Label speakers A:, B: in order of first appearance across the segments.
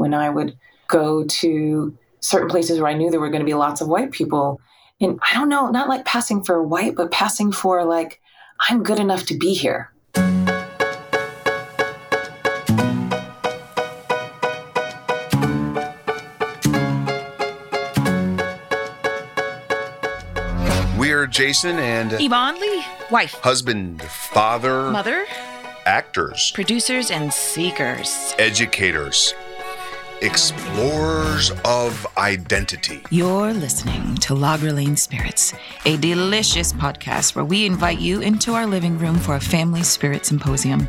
A: when I would go to certain places where I knew there were going to be lots of white people. And I don't know, not like passing for white, but passing for like, I'm good enough to be here.
B: We're Jason and
C: Yvonne Lee, wife,
B: husband, father,
C: mother,
B: actors,
C: producers, and seekers.
B: educators, explorers of identity.
C: You're listening to Lager Lane Spirits, a delicious podcast where we invite you into our living room for a family spirit symposium,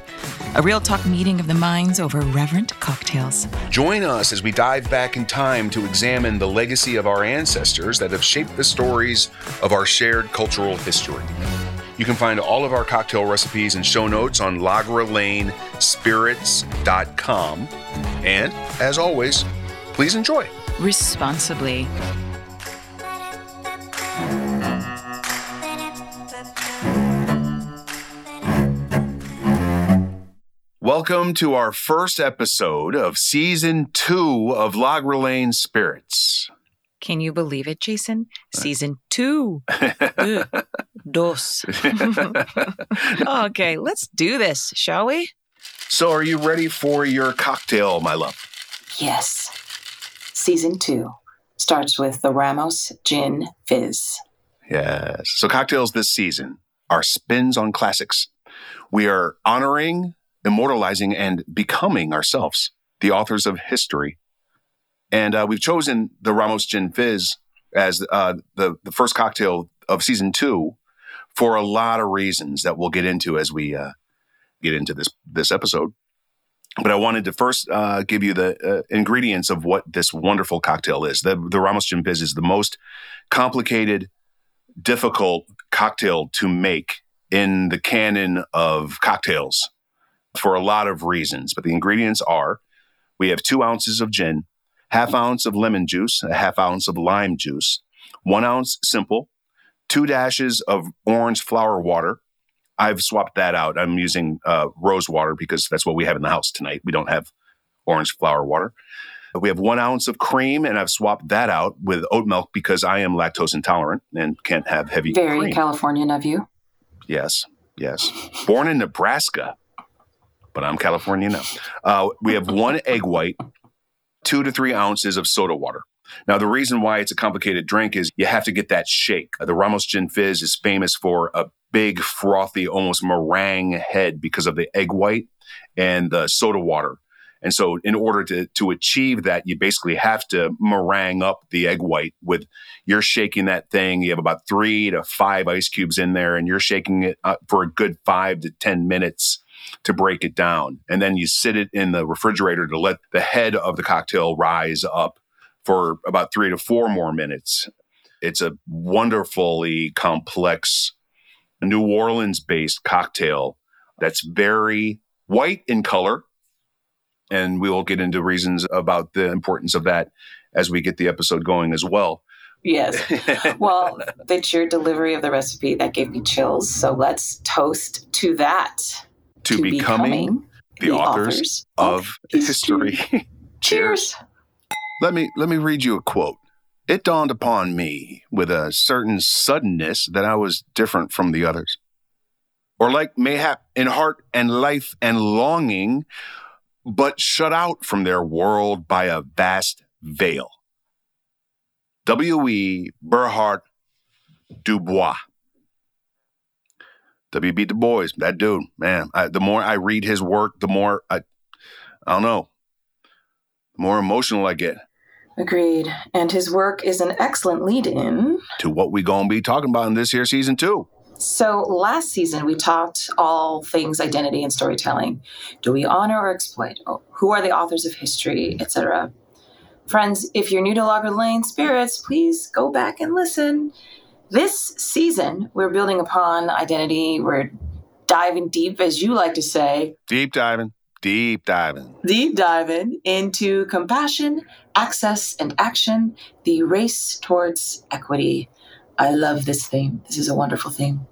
C: a real talk meeting of the minds over reverent cocktails.
B: Join us as we dive back in time to examine the legacy of our ancestors that have shaped the stories of our shared cultural history. You can find all of our cocktail recipes and show notes on lagerlanespirits.com. And as always, please enjoy.
C: Responsibly.
B: Welcome to our first episode of season two of Lager Lane Spirits.
C: Can you believe it, Jason? Season two. Dos. okay, let's do this, shall we?
B: So, are you ready for your cocktail, my love?
A: Yes. Season two starts with the Ramos Gin Fizz.
B: Yes. So, cocktails this season are spins on classics. We are honoring, immortalizing, and becoming ourselves, the authors of history. And uh, we've chosen the Ramos Gin Fizz as uh, the, the first cocktail of season two for a lot of reasons that we'll get into as we uh, get into this this episode. But I wanted to first uh, give you the uh, ingredients of what this wonderful cocktail is. The, the Ramos Gin Fizz is the most complicated, difficult cocktail to make in the canon of cocktails for a lot of reasons. But the ingredients are we have two ounces of gin, half ounce of lemon juice, a half ounce of lime juice, one ounce simple, two dashes of orange flower water. I've swapped that out. I'm using uh, rose water because that's what we have in the house tonight. We don't have orange flower water. We have one ounce of cream, and I've swapped that out with oat milk because I am lactose intolerant and can't have heavy
A: Very
B: cream.
A: Californian of you.
B: Yes, yes. Born in Nebraska, but I'm California now. Uh, we have one egg white, two to three ounces of soda water. Now, the reason why it's a complicated drink is you have to get that shake. The Ramos Gin Fizz is famous for a big, frothy, almost meringue head because of the egg white and the soda water. And so, in order to, to achieve that, you basically have to meringue up the egg white with you're shaking that thing. You have about three to five ice cubes in there, and you're shaking it for a good five to 10 minutes to break it down. And then you sit it in the refrigerator to let the head of the cocktail rise up for about three to four more minutes. It's a wonderfully complex New Orleans based cocktail that's very white in color. And we will get into reasons about the importance of that as we get the episode going as well.
A: Yes. well, it's your delivery of the recipe that gave me chills. So let's toast to that.
B: To, becoming, the, authors, of history.
A: Cheers.
B: Let me let me read you a quote. It dawned upon me with a certain suddenness that I was different from the others. Or like mayhap in heart and life and longing, but shut out from their world by a vast veil. W.E. Berhard Dubois. W.B. Du Bois, that dude, man. I, the more I read his work, the more I, I don't know, the more emotional I get
A: Agreed. And his work is an excellent lead in.
B: to what we gonna be talking about in this here season two.
A: So, last season we talked all things identity and storytelling. Do we honor or exploit? Oh, Who are the authors of history, etc.? Friends, if you're new to Lager Lane Spirits, please go back and listen. This season, we're building upon identity. We're diving deep, as you like to say,
B: Deep diving, deep diving.
A: deep diving into compassion, access, and action, the race towards equity. I love this theme. This is a wonderful theme.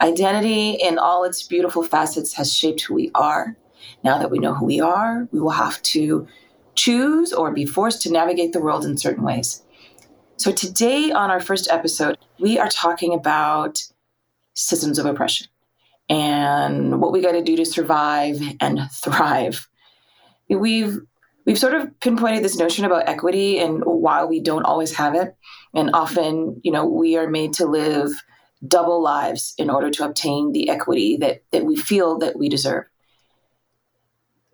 A: Identity in all its beautiful facets has shaped who we are. Now that we know who we are, we will have to
C: choose or be forced to navigate the world in certain ways. So, today on our first episode, we are talking about systems of oppression and what we got to do to survive and thrive. We've we've sort of pinpointed this notion about equity and why we don't always have it, and often, you know, we are made to live double lives in order to obtain the equity that that we feel that we deserve.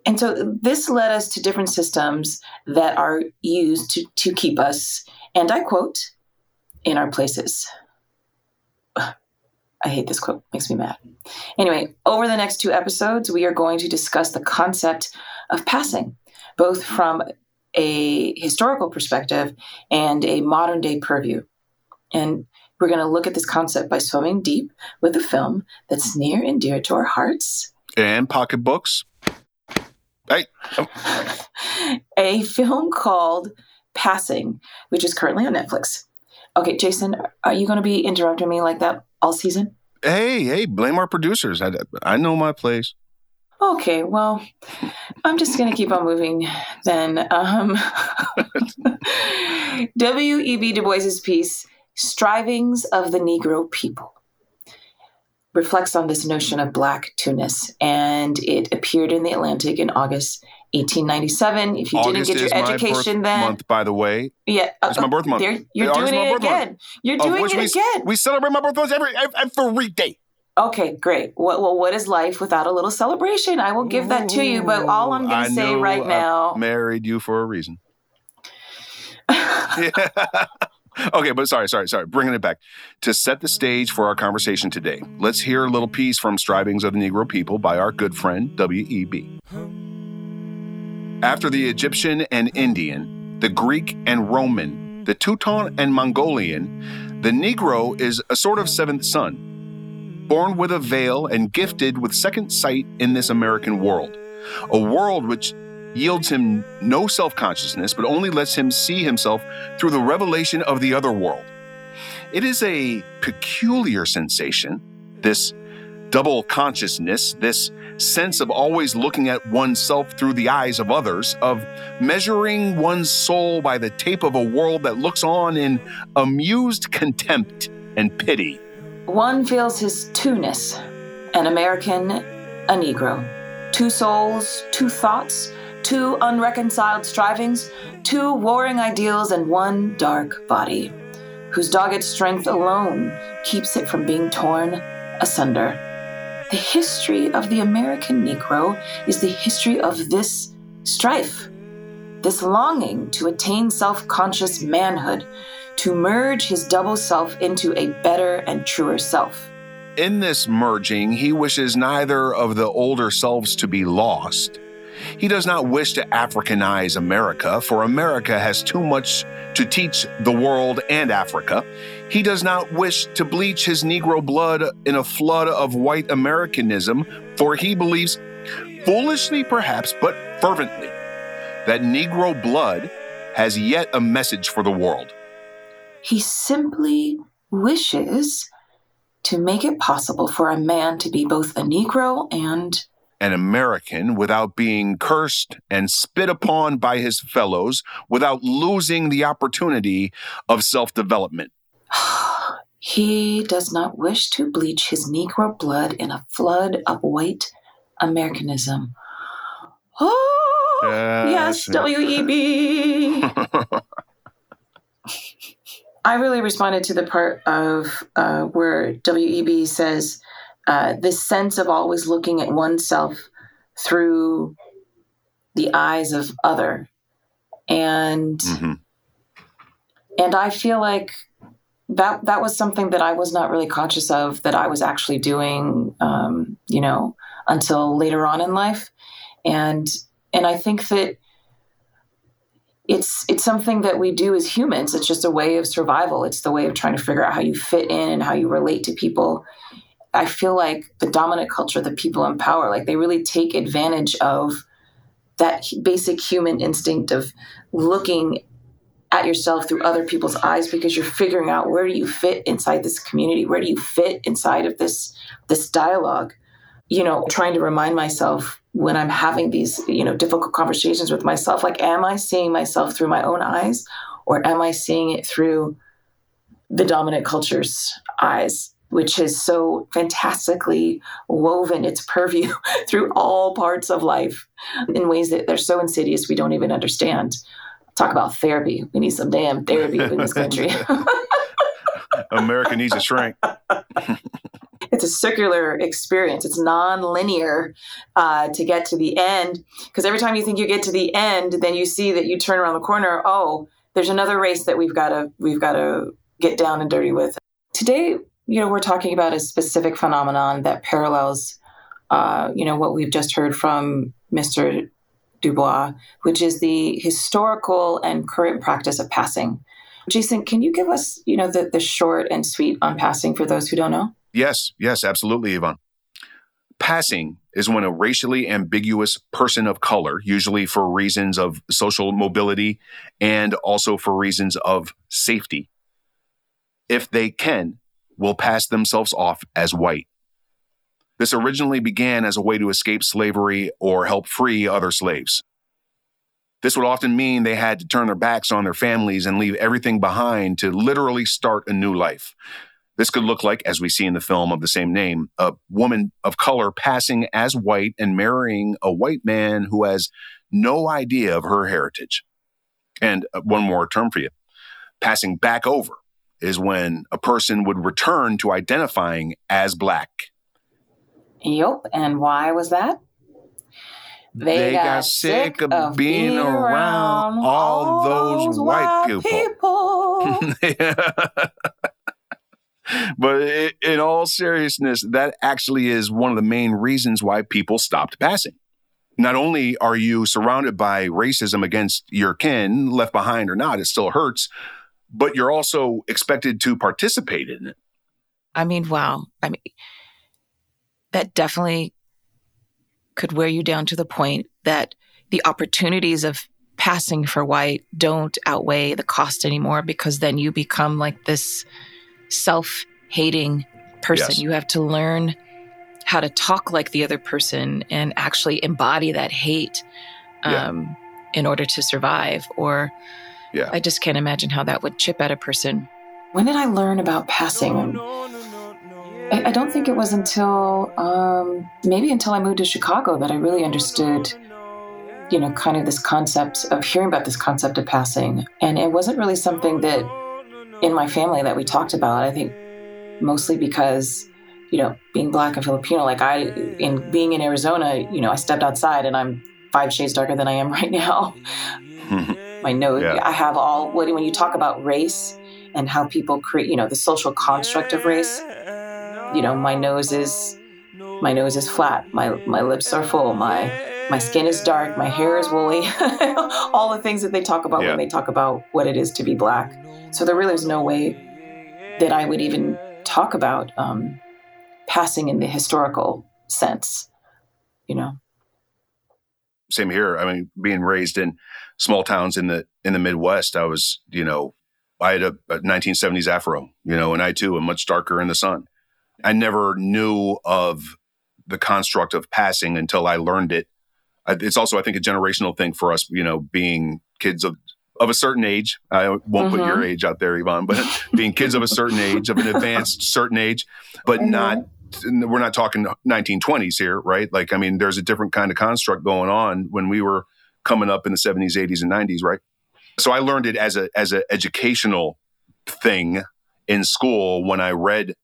C: And so this led us to different systems that are used to, to keep us, and I quote, in our places. I hate this quote, makes me mad. Anyway, over the next two episodes, we are going to discuss the concept of passing, both from a historical perspective and a modern day purview. And we're going to look at this concept by swimming deep with a film that's near and dear to our hearts.
B: And pocketbooks. Hey.
C: Oh. a film called Passing, which is currently on Netflix. Okay, Jason, are you going to be interrupting me like that all season?
B: Hey, hey, blame our producers. I, I know my place.
C: Okay, well, I'm just going to keep on moving then. Um, W.E.B. Du Bois's piece, Strivings of the Negro People, reflects on this notion of black two-ness, and it appeared in the Atlantic in August 1897. If you
B: August
C: didn't get your
B: is my
C: education
B: birth
C: then,
B: month, by the way.
C: yeah, uh,
B: It's my birth month.
C: there- you're
B: August
C: doing it
B: birth month.
C: again. You're doing it
B: we,
C: again.
B: we celebrate my birthday every every day.
C: Okay, great. What, well, what is life without a little celebration? I will give that to you, but all I'm going to say right
B: I
C: now.
B: married you for a reason. okay, but sorry, sorry, sorry. Bringing it back. To set the stage for our conversation today, let's hear a little piece from Strivings of the Negro People by our good friend W.E.B. After the Egyptian and Indian, the Greek and Roman, the Teuton and Mongolian, the Negro is a sort of seventh son, born with a veil and gifted with second sight in this American world, a world which yields him no self consciousness, but only lets him see himself through the revelation of the other world. It is a peculiar sensation, this double consciousness, this sense of always looking at oneself through the eyes of others, of measuring one's soul by the tape of a world that looks on in amused contempt and pity.
C: One feels his two-ness, an American, a Negro. Two souls, two thoughts, two unreconciled strivings, two warring ideals, and one dark body, whose dogged strength alone keeps it from being torn asunder. The history of the American Negro is the history of this strife, this longing to attain self conscious manhood, to merge his double self into a better and truer self.
B: In this merging, he wishes neither of the older selves to be lost. He does not wish to Africanize America, for America has too much to teach the world and Africa. He does not wish to bleach his Negro blood in a flood of white Americanism, for he believes, foolishly perhaps, but fervently, that Negro blood has yet a message for the world.
C: He simply wishes to make it possible for a man to be both a Negro and
B: an American without being cursed and spit upon by his fellows, without losing the opportunity of self development.
C: he does not wish to bleach his Negro blood in a flood of white Americanism. Oh, yes,
B: Yes.
C: W.E.B. I really responded to the part of uh, where W.E.B. says uh, this sense of always looking at oneself through the eyes of other, and
B: Mhm.
C: and I feel like that that was something that I was not really conscious of that I was actually doing, um, you know, until later on in life, and and I think that it's it's something that we do as humans. It's just a way of survival. It's the way of trying to figure out how you fit in and how you relate to people. I feel like the dominant culture, the people in power, like they really take advantage of that basic human instinct of looking at yourself through other people's eyes because you're figuring out where do you fit inside this community where do you fit inside of this this dialogue you know, trying to remind myself when I'm having these, you know, difficult conversations with myself, like, am I seeing myself through my own eyes or am I seeing it through the dominant culture's eyes? Which is so fantastically woven its purview through all parts of life in ways that they're so insidious we don't even understand. Talk about therapy. We need some damn therapy in this country.
B: America needs a shrink.
C: it's a circular experience. It's non-linear uh, to get to the end because every time you think you get to the end, then you see that you turn around the corner. Oh, there's another race that we've got to we've got to get down and dirty with. Today, you know, we're talking about a specific phenomenon that parallels, uh, you know, what we've just heard from Mr. Du Bois, which is the historical and current practice of passing. Jason, can you give us, you know, the, the short and sweet on passing for those who don't know?
B: Yes, yes, absolutely, Yvonne. Passing is when a racially ambiguous person of color, usually for reasons of social mobility and also for reasons of safety, if they can, will pass themselves off as white. This originally began as a way to escape slavery or help free other slaves. This would often mean they had to turn their backs on their families and leave everything behind to literally start a new life. This could look like, as we see in the film of the same name, a woman of color passing as white and marrying a white man who has no idea of her heritage. And uh, one more term for you passing back over is when a person would return to identifying as black.
C: Yep. And why was that?
B: They, they got, got, sick of, of being, around all those, those white, white people. people. but in all seriousness, that actually is one of the main reasons why people stopped passing. Not only are you surrounded by racism against your kin, left behind or not, it still hurts, but you're also expected to participate in it.
D: I mean, wow. I mean, that definitely could wear you down to the point that the opportunities of passing for white don't outweigh the cost anymore because then you become like this self hating person. Yes. You have to learn how to talk like the other person and actually embody that hate um, yeah. in order to survive. Or yeah. I just can't imagine how that would chip at a person.
C: When did I learn about passing? I, I don't think it was until um, maybe until I moved to Chicago that I really understood you know, kind of this concept of hearing about this concept of passing. And it wasn't really something that in my family that we talked about. I think mostly because, you know, being black and Filipino, like I, in being in Arizona, you know, I stepped outside and I'm five shades darker than I am right now. my nose, yeah. I have all, when you talk about race and how people create, you know, the social construct of race, you know, my nose is, my nose is flat, my, my lips are full, my, my skin is dark, my hair is woolly, all the things that they talk about yeah. when they talk about what it is to be black. So there really is no way that I would even talk about um, passing in the historical sense, you know.
B: Same here. I mean, being raised in small towns in the in the Midwest, I was, you know, I had a, a 1970s afro, you know, and I too am much darker in the sun. I never knew of the construct of passing until I learned it. It's also, I think, a generational thing for us, you know, being kids of of a certain age. I won't mm-hmm. put your mm-hmm. age out there, Yvonne, but being kids of a certain age, of an advanced certain age, but mm-hmm. not we're not talking 1920s here, right? Like, I mean, there's a different kind of construct going on when we were coming up in the 70s, 80s, and 90s, right? So I learned it as a as an educational thing in school when I read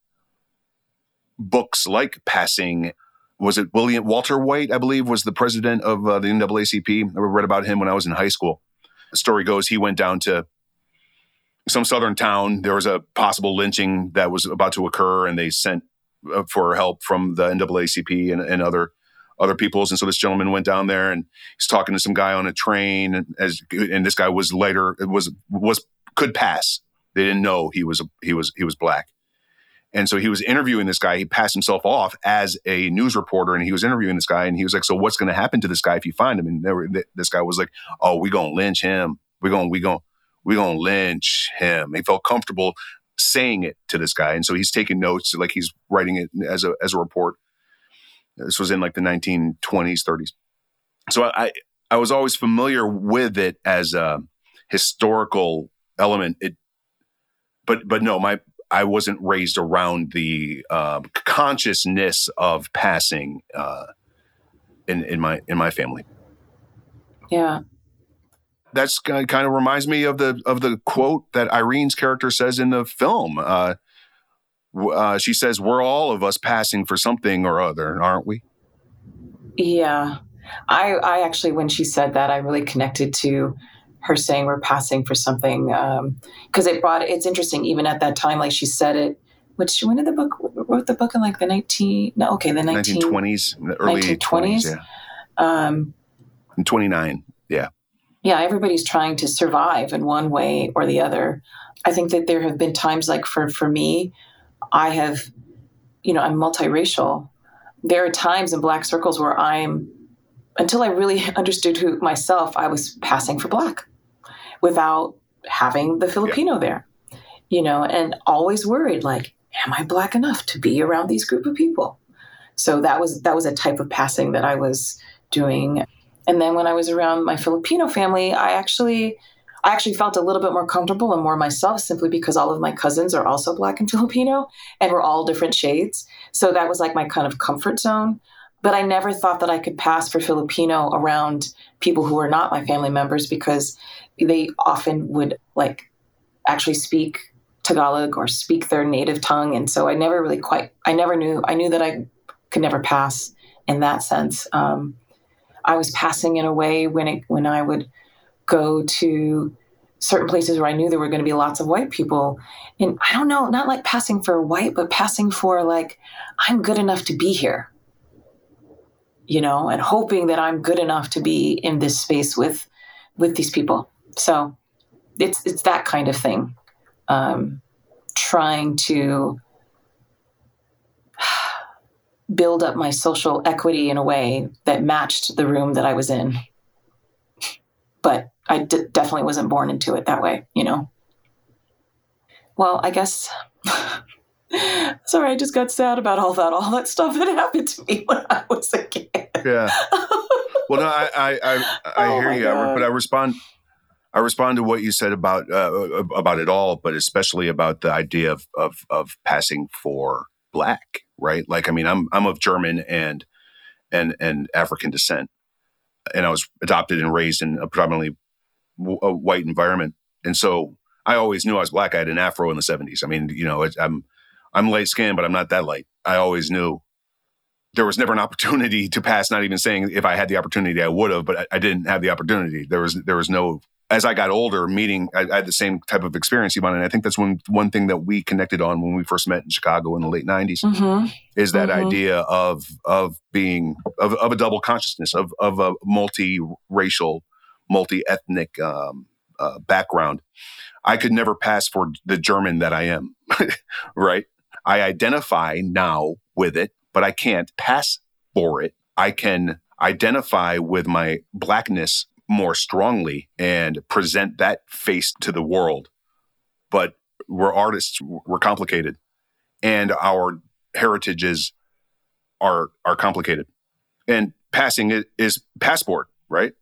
B: books like Passing. Was it William Walter White? I believe was the president of uh, the NAACP. I read about him when I was in high school the story goes he went down to some southern town. There was a possible lynching that was about to occur, and they sent uh, for help from the NAACP and, and other other peoples. And so this gentleman went down there and he's talking to some guy on a train, and as and this guy was later was was could pass. They didn't know he was a, he was he was black. And so he was interviewing this guy. He passed himself off as a news reporter, and he was interviewing this guy. And he was like, "So what's going to happen to this guy if you find him?" And were, this guy was like, "Oh, we gonna lynch him. We gonna we gonna we gonna lynch him." He felt comfortable saying it to this guy, and so he's taking notes, like he's writing it as a as a report. This was in like the 1920s, 30s. So I, I was always familiar with it as a historical element. It, but but no, my I wasn't raised around the uh, consciousness of passing uh, in in my in my family.
C: Yeah,
B: that's kind of reminds me of the of the quote that Irene's character says in the film. Uh, uh, she says, "We're all of us passing for something or other, aren't we?"
C: Yeah, I I actually when she said that, I really connected to her saying we're passing for something because um, it brought it's interesting even at that time like she said it which when did the book wrote the book in like the 19 no okay the 19,
B: 1920s early 1920s 20s, yeah. Um 29 yeah.
C: Yeah everybody's trying to survive in one way or the other. I think that there have been times like for for me i have you know i'm multiracial there are times in black circles where i'm until I really understood who myself, I was passing for black without having the Filipino yeah. there, you know, and always worried like, am I black enough to be around these group of people? So that was that was a type of passing that I was doing. And then when I was around my Filipino family, I actually I actually felt a little bit more comfortable and more myself simply because all of my cousins are also black and Filipino and we're all different shades. So that was like my kind of comfort zone but I never thought that I could pass for Filipino around people who were not my family members because they often would like actually speak Tagalog or speak their native tongue. And so I never really quite, I never knew, I knew that I could never pass in that sense. Um, I was passing in a way when it, when I would go to certain places where I knew there were going to be lots of white people. And I don't know, not like passing for white, but passing for like, I'm good enough to be here you know, and hoping that I'm good enough to be in this space with with these people. So it's it's that kind of thing. Um, trying to build up my social equity in a way that matched the room that I was in. But I d- definitely wasn't born into it that way, you know. Well, I guess Sorry, I just got sad about all that, all that stuff that happened to me when I was a kid.
B: Yeah. Well, no, I, I, I, I oh hear you, but I respond. I respond to what you said about uh, about it all, but especially about the idea of, of of passing for black, right? Like, I mean, I'm I'm of German and and and African descent, and I was adopted and raised in a predominantly a white environment, and so I always knew I was black. I had an afro in the '70s. I mean, you know, I'm I'm light skinned, but I'm not that light. I always knew there was never an opportunity to pass. Not even saying if I had the opportunity, I would have, but I, I didn't have the opportunity. There was there was no. As I got older, meeting, I, I, had the same type of experience, Yvonne, and I think that's one one thing that we connected on when we first met in Chicago in the late '90s mm-hmm. is that mm-hmm. idea of of being of, of a double consciousness of of a multi-racial, multi-ethnic um, uh, background. I could never pass for the German that I am, right? I identify now with it, but I can't pass for it. I can identify with my blackness more strongly and present that face to the world. But we're artists, we're complicated, and our heritages are are complicated. And passing it is passport, right?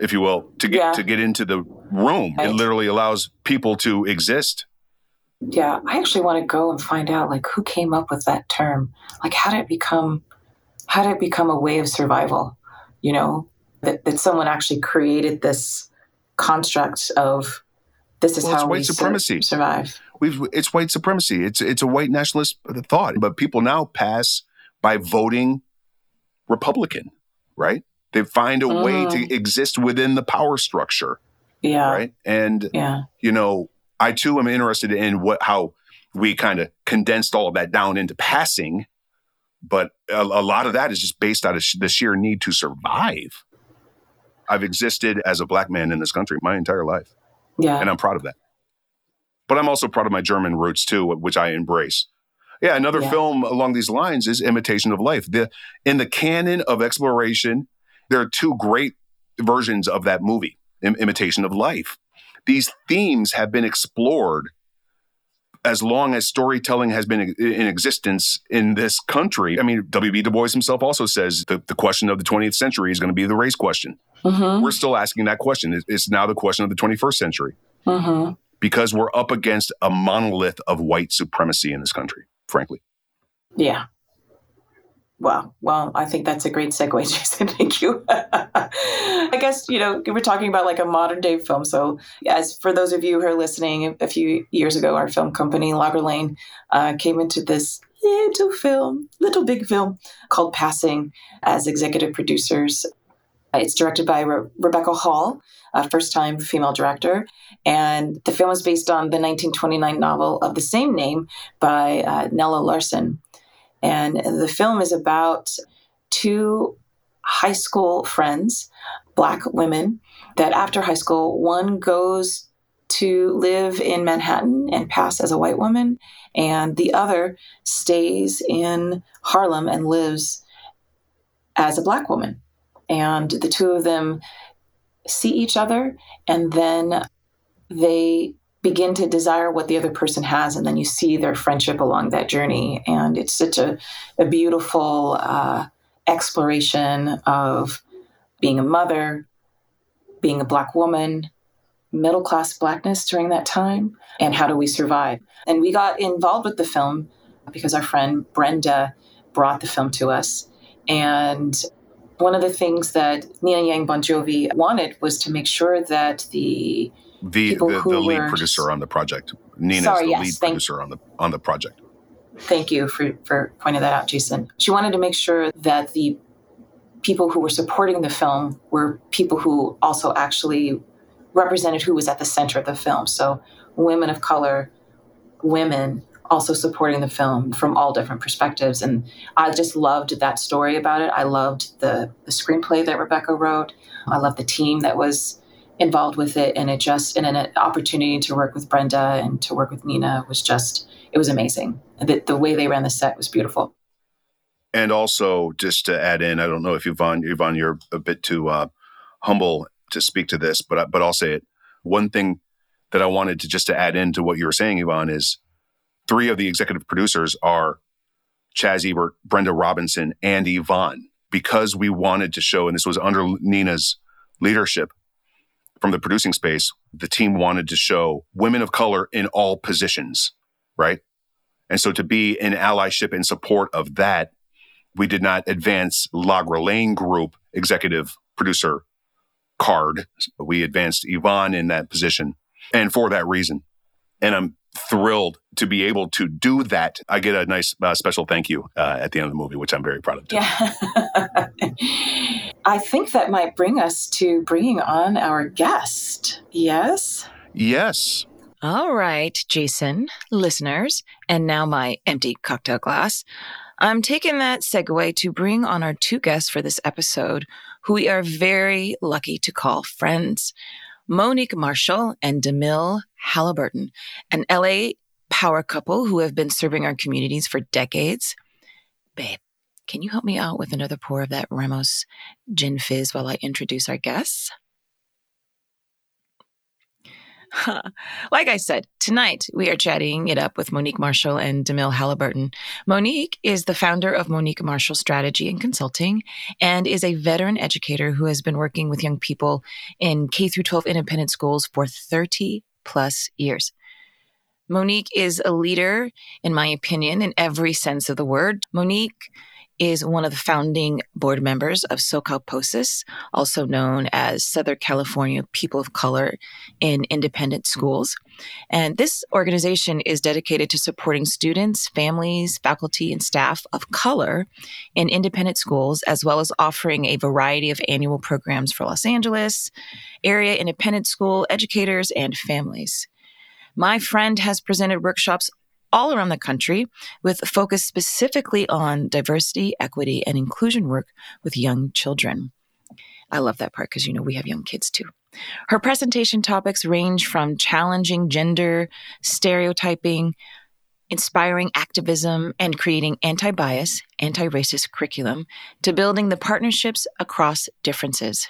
B: If you will, to get yeah. to get into the room. Right. It literally allows people to exist
C: yeah, I actually want to go and find out like who came up with that term. Like how did it become how did it become a way of survival? You know, that, that someone actually created this construct of this is well, how white we supremacy. Sur- survive.
B: We've, it's white supremacy. It's it's a white nationalist thought, but people now pass by voting Republican, right? They find a mm. way to mm. exist within the power structure.
C: Yeah.
B: Right. And yeah. you know, I too am interested in what how we kind of condensed all of that down into passing, but a, a lot of that is just based out of sh- the sheer need to survive. I've existed as a black man in this country my entire life.
C: Yeah.
B: And I'm proud of that. But I'm also proud of my German roots too, which I embrace. Yeah, another yeah. film along these lines is Imitation of Life. The in the canon of exploration, there are two great versions of that movie, Imitation of Life these themes have been explored as long as storytelling has been in existence in this country. I mean, W.B. Du Bois himself also says the, the question of the 20th century is going to be the race question. Mm-hmm. We're still asking that question. It's now the question of the 21st century. Mm-hmm. Because we're up against a monolith of white supremacy in this country, frankly.
A: Yeah. Wow. Well, I think that's a great segue, Jason. Thank you. I guess, you know, we're talking about like a modern day film. So, as for those of you who are listening, a few years ago, our film company, Logger Lane, uh, came into this little film, little big film called Passing as executive producers. It's directed by Re- Rebecca Hall, a first time female director. And the film is based on the 1929 novel of the same name by uh, Nella Larsen. And the film is about two high school friends, black women, that after high school, one goes to live in Manhattan and pass as a white woman, and the other stays in Harlem and lives as a black woman. And the two of them see each other, and then they begin to desire what the other person has and then you see their friendship along that journey. And it's such a, a beautiful uh, exploration of being a mother being a black woman middle class blackness during that time and how do we survive? And we got involved with the film because our friend brenda brought the film to us. And one of the things that Nina Yang Bongiovi wanted was to make sure that the
B: the the, the, lead producer on the project. Nina Sorry, is the yes, lead thank, producer on the on the project.
A: Thank you for, for pointing that out, Jason. She wanted to make sure that the people who were supporting the film were people who also actually represented who was at the center of the film. So women of color, women also supporting the film from all different perspectives. And I just loved that story about it. I loved the, the screenplay that Rebecca wrote. I loved the team that was involved with it and it just and an opportunity to work with brenda and to work with nina was just it was amazing. The, the way they ran the set was beautiful.
B: And also just to add in i don't know if yvonne yvonne you're a bit too uh, humble to speak to this but but i'll say it. One thing that i wanted to just to add into what you were saying yvonne is three of the executive producers are chaz ebert brenda robinson and yvonne. Because we wanted to show and this was under nina's leadership from the producing space, the team wanted to show women of color in all positions, right? And so to be in allyship and support of that, we did not advance Logger Lane Group executive producer card. We advanced Yvonne in that position. And for that reason, and I'm thrilled to be able to do that. I get a nice uh, special thank you uh, at the end of the movie, which I'm very proud of. Too.
A: Yeah. I think that might bring us to bringing on our guest. Yes?
B: Yes.
C: All right, Jason, listeners, and now my empty cocktail glass. I'm taking that segue to bring on our two guests for this episode, who we are very lucky to call friends. Monique Marshall and DeMille Halliburton, an LA power couple who have been serving our communities for decades. Babe, can you help me out with another pour of that Ramos gin fizz while I introduce our guests? like I said, tonight we are chatting it up with Monique Marshall and DeMille Halliburton. Monique is the founder of Monique Marshall Strategy and Consulting and is a veteran educator who has been working with young people in K through 12 independent schools for 30 plus years. Monique is a leader, in my opinion, in every sense of the word. Monique is one of the founding board members of SoCal POCIS, also known as Southern California People of Color in Independent Schools. And this organization is dedicated to supporting students, families, faculty, and staff of color in independent schools, as well as offering a variety of annual programs for Los Angeles, area independent school educators, and families. My friend has presented workshops all around the country with a focus specifically on diversity, equity, and inclusion work with young children. I love that part because, you know, we have young kids too. Her presentation topics range from challenging gender stereotyping, inspiring activism, and creating anti bias, anti racist curriculum to building the partnerships across differences.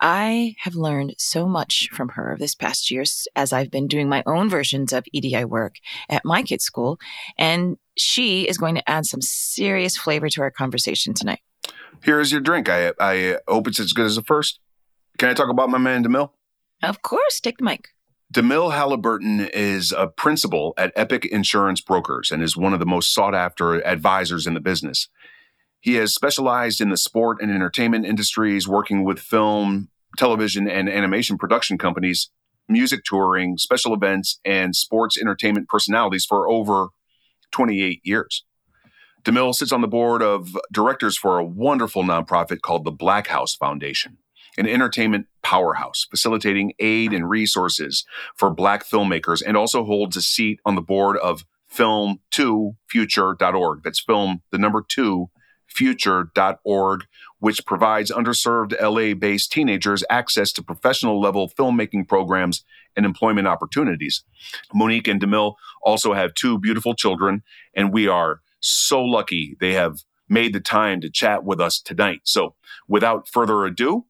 C: I have learned so much from her this past year as I've been doing my own versions of EDI work at my kids' school. And she is going to add some serious flavor to our conversation tonight.
B: Here is your drink. I, I hope it's as good as the first. Can I talk about my man, DeMille?
C: Of course. Take the mic.
B: DeMille Halliburton is a principal at Epic Insurance Brokers and is one of the most sought after advisors in the business. He has specialized in the sport and entertainment industries, working with film, television, and animation production companies, music touring, special events, and sports entertainment personalities for over 28 years. DeMille sits on the board of directors for a wonderful nonprofit called the Black House Foundation, an entertainment powerhouse facilitating aid and resources for Black filmmakers, and also holds a seat on the board of film2future.org. That's film, the number two, future.org, which provides underserved LA based teenagers access to professional level filmmaking programs and employment opportunities. Monique and DeMille also have two beautiful children, and we are so lucky they have made the time to chat with us tonight. So, without further ado,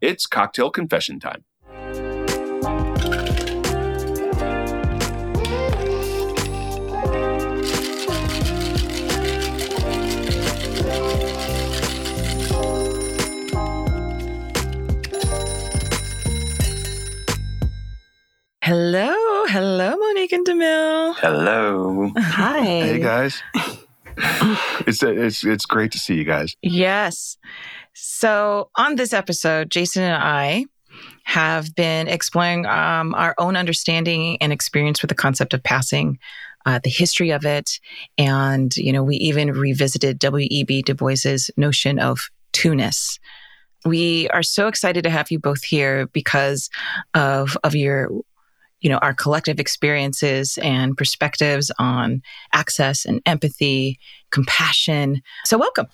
B: it's cocktail confession time.
C: Hello, hello, Monique and DeMille.
E: Hello.
C: Hi.
B: Hey guys. it's it's it's great to see you guys.
C: Yes. So on this episode, Jason and I have been exploring um, our own understanding and experience with the concept of passing, uh, the history of it, and you know we even revisited W.E.B. Du Bois's notion of two-ness. We are so excited to have you both here because of of your you know, our collective experiences and perspectives on access and empathy, compassion. So, welcome.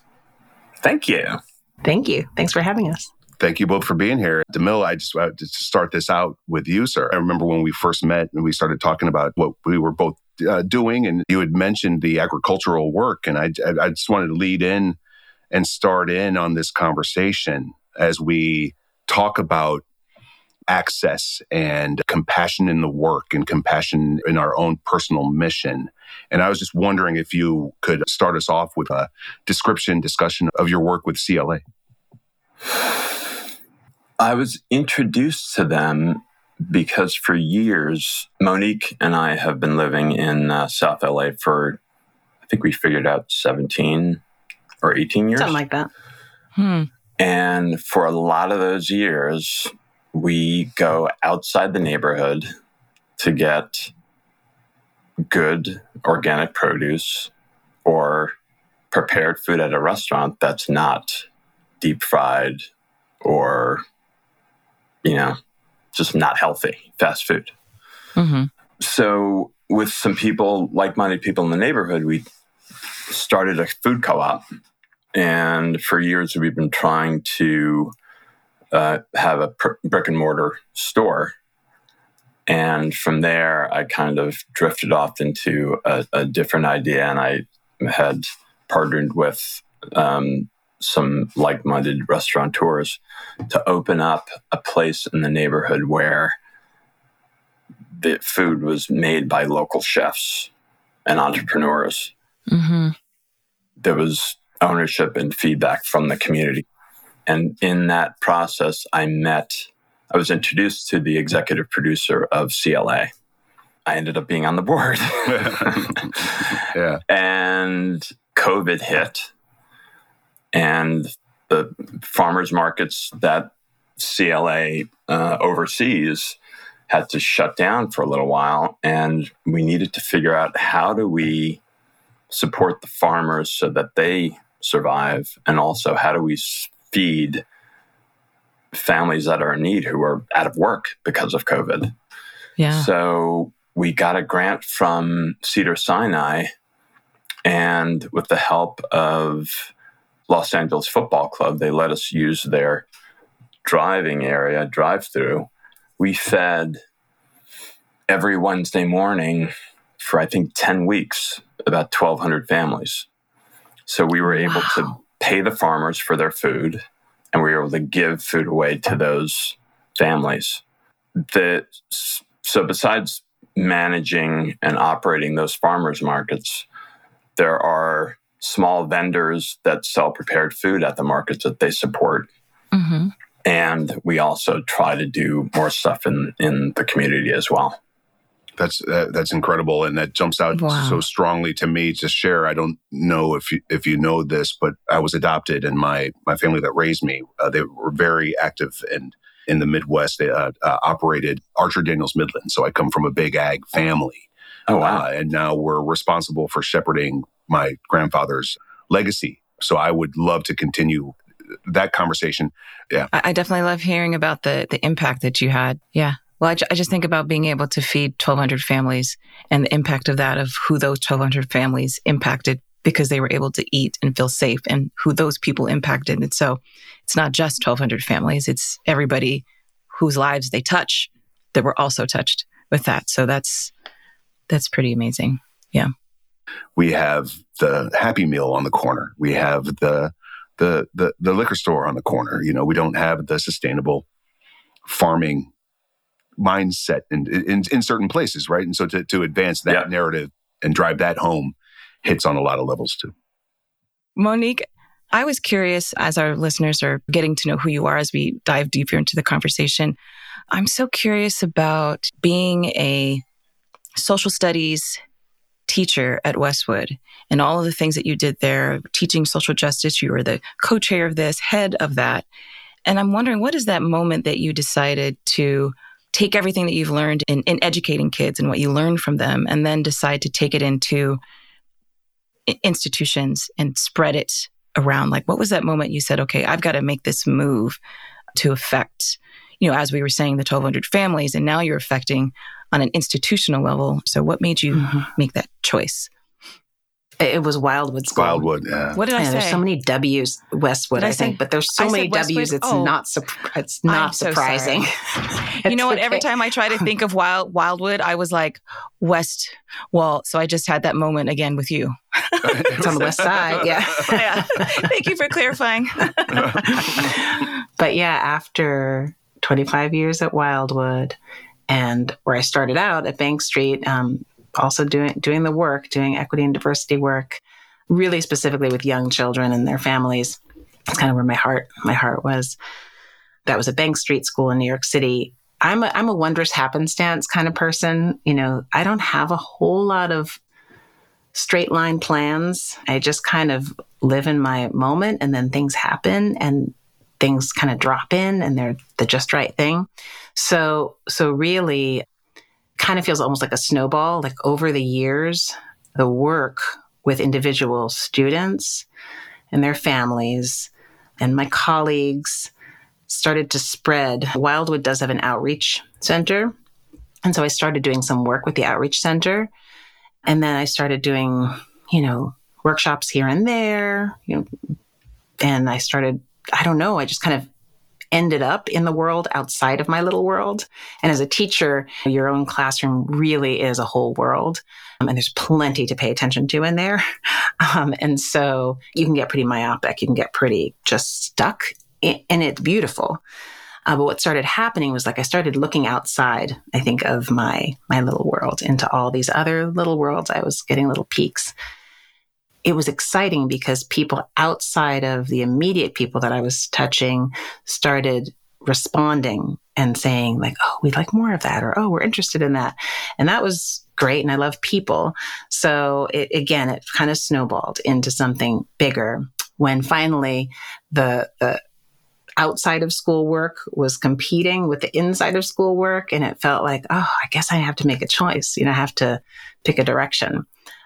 E: Thank you.
F: Thank you. Thanks for having us.
B: Thank you both for being here. DeMille, I just want to start this out with you, sir. I remember when we first met and we started talking about what we were both uh, doing, and you had mentioned the agricultural work. And I, I just wanted to lead in and start in on this conversation as we talk about access and compassion in the work and compassion in our own personal mission. And I was just wondering if you could start us off with a description, discussion of your work with SEE-LA.
E: I was introduced to them because for years, Monique and I have been living in uh, South LA for, I think we figured out 17 or 18 years.
F: Something like that.
C: Hmm.
E: And for a lot of those years, we go outside the neighborhood to get good organic produce or prepared food at a restaurant that's not deep fried or you know just not healthy fast food
C: Mm-hmm.
E: so with some people like-minded people in the neighborhood we started a food co-op and for years we've been trying to uh, have a pr- brick and mortar store. And from there, I kind of drifted off into a, a different idea, and I had partnered with um, some like minded restaurateurs to open up a place in the neighborhood where the food was made by local chefs and entrepreneurs.
C: Mm-hmm.
E: There was ownership and feedback from the community. And in that process, I met, I was introduced to the executive producer of SEE-LA. I ended up being on the board.
B: yeah.
E: And COVID hit, and the farmers markets that SEE-LA uh, oversees had to shut down for a little while. And we needed to figure out how do we support the farmers so that they survive, and also how do we feed families that are in need who are out of work because of COVID.
C: Yeah.
E: So we got a grant from Cedar Sinai, and with the help of Los Angeles Football Club, they let us use their driving area, drive through. We fed every Wednesday morning for I think 10 weeks about 1,200 families. So we were able wow. to pay the farmers for their food and we were able to give food away to those families. The, so, besides managing and operating those farmers markets, there are small vendors that sell prepared food at the markets that they support. Mm-hmm. And we also try to do more stuff in, in the community as well.
B: That's uh, that's incredible, and that jumps out wow. so strongly to me to share. I don't know if you, if you know this, but I was adopted, and my my family that raised me, uh, they were very active and in the Midwest. They uh, uh operated Archer Daniels Midland, so I come from a big ag family.
E: Oh wow!
B: Uh, and now we're responsible for shepherding my grandfather's legacy. So I would love to continue that conversation. Yeah.
C: I, definitely love hearing about the the impact that you had. Yeah. Well, I, I just think about being able to feed 1,200 families and the impact of that, of who those 1,200 families impacted because they were able to eat and feel safe and who those people impacted. And so it's not just 1,200 families, it's everybody whose lives they touch that were also touched with that. So that's, that's pretty amazing. Yeah.
B: We have the Happy Meal on the corner. We have the the the, the liquor store on the corner. You know, we don't have the sustainable farming mindset in, in, in certain places, right? And so to, to advance that yeah. narrative and drive that home hits on a lot of levels too.
C: Monique, I was curious as our listeners are getting to know who you are as we dive deeper into the conversation. I'm so curious about being a social studies teacher at Westwood and all of the things that you did there, teaching social justice. You were the co chair of this, head of that. And I'm wondering, what is that moment that you decided to take everything that you've learned in, in educating kids and what you learned from them, and then decide to take it into institutions and spread it around? Like, what was that moment you said, okay, I've got to make this move to affect, you know, as we were saying, the 1,200 families, and now you're affecting on an institutional level. So, what made you mm-hmm. make that choice?
F: It was Wildwood School.
B: Wildwood, yeah.
C: What did I
F: yeah,
C: say?
F: There's so many W's, Westwood, I, I, think, but there's so I many W's. It's oh, not. Su- it's not surprising.
C: you know what? Okay. Every time I try to think of Wild Wildwood, I was like West. Wall. so I just had that moment again with you.
F: it's on the west side. Yeah.
C: yeah. Thank you for clarifying.
F: but yeah, after 25 years at Wildwood, and where I started out at Bank Street, um, also doing doing the work, doing equity and diversity work, really specifically with young children and their families. That's kind of where my heart my heart was. That was a Bank Street school in New York City. I'm a, I'm a wondrous happenstance kind of person. You know, I don't have a whole lot of straight line plans. I just kind of live in my moment and then things happen and things kind of drop in and they're the just right thing. So, so really kind of feels almost like a snowball, like over the years, the work with individual students and their families and my colleagues started to spread. Wildwood does have an outreach center. And so I started doing some work with the outreach center. And then I started doing, you know, workshops here and there, you know, and I started, I don't know, I just kind of ended up in the world outside of my little world. And as a teacher, your own classroom really is a whole world. Um, and there's plenty to pay attention to in there. Um, and so you can get pretty myopic. You can get pretty just stuck, and it's beautiful. Uh, but what started happening was like I started looking outside, I think, of my my little world into all these other little worlds. I was getting little peeks it was exciting because people outside of the immediate people that I was touching started responding and saying like oh we'd like more of that or oh we're interested in that. And that was great and i love people. So it, again it kind of snowballed into something bigger when finally the the outside of school work was competing with the inside of school work and it felt like oh i guess i have to make a choice you know i have to pick a direction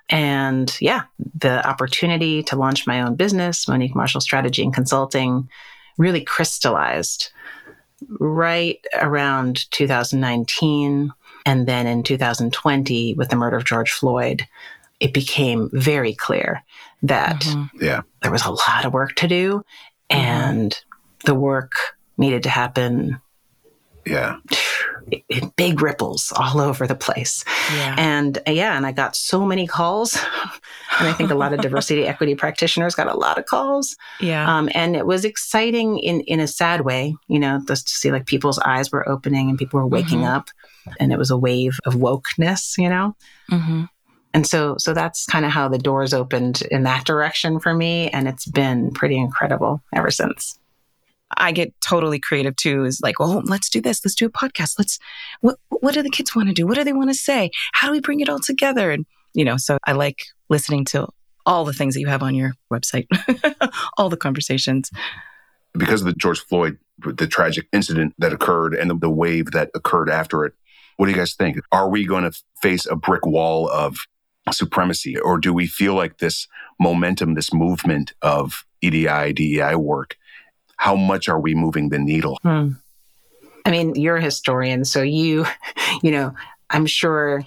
F: and yeah, the opportunity to launch my own business, Monique Marshall Strategy and Consulting, really crystallized right around 2019. And then in 2020, with the murder of George Floyd, it became very clear that
B: mm-hmm. yeah.
F: there was a lot of work to do and mm-hmm. the work needed to happen
B: yeah
F: in big ripples all over the place
C: yeah.
F: and uh, yeah and i got so many calls And I think a lot of diversity equity practitioners got a lot of calls.
C: Yeah.
F: Um, and it was exciting in, in a sad way, you know, just to see like people's eyes were opening and people were waking
C: Mhm.
F: up. And it was a wave of wokeness, you know?
C: hmm
F: And so, so that's kind of how the doors opened in that direction for me. And it's been pretty incredible ever since.
C: I get totally creative too. Is like, oh, let's do this. Let's do a podcast. Let's. What What do the kids want to do? What do they want to say? How do we bring it all together? And you know, so I like listening to all the things that you have on your website, all the conversations.
B: because of the George Floyd, the tragic incident that occurred and the, wave that occurred after it. What do you guys think? Are we going to face a brick wall of supremacy, or do we feel like this momentum, this movement of EDI, DEI work? How much are we moving the needle?
F: Hmm. I mean, you're a historian, so you, you know, I'm sure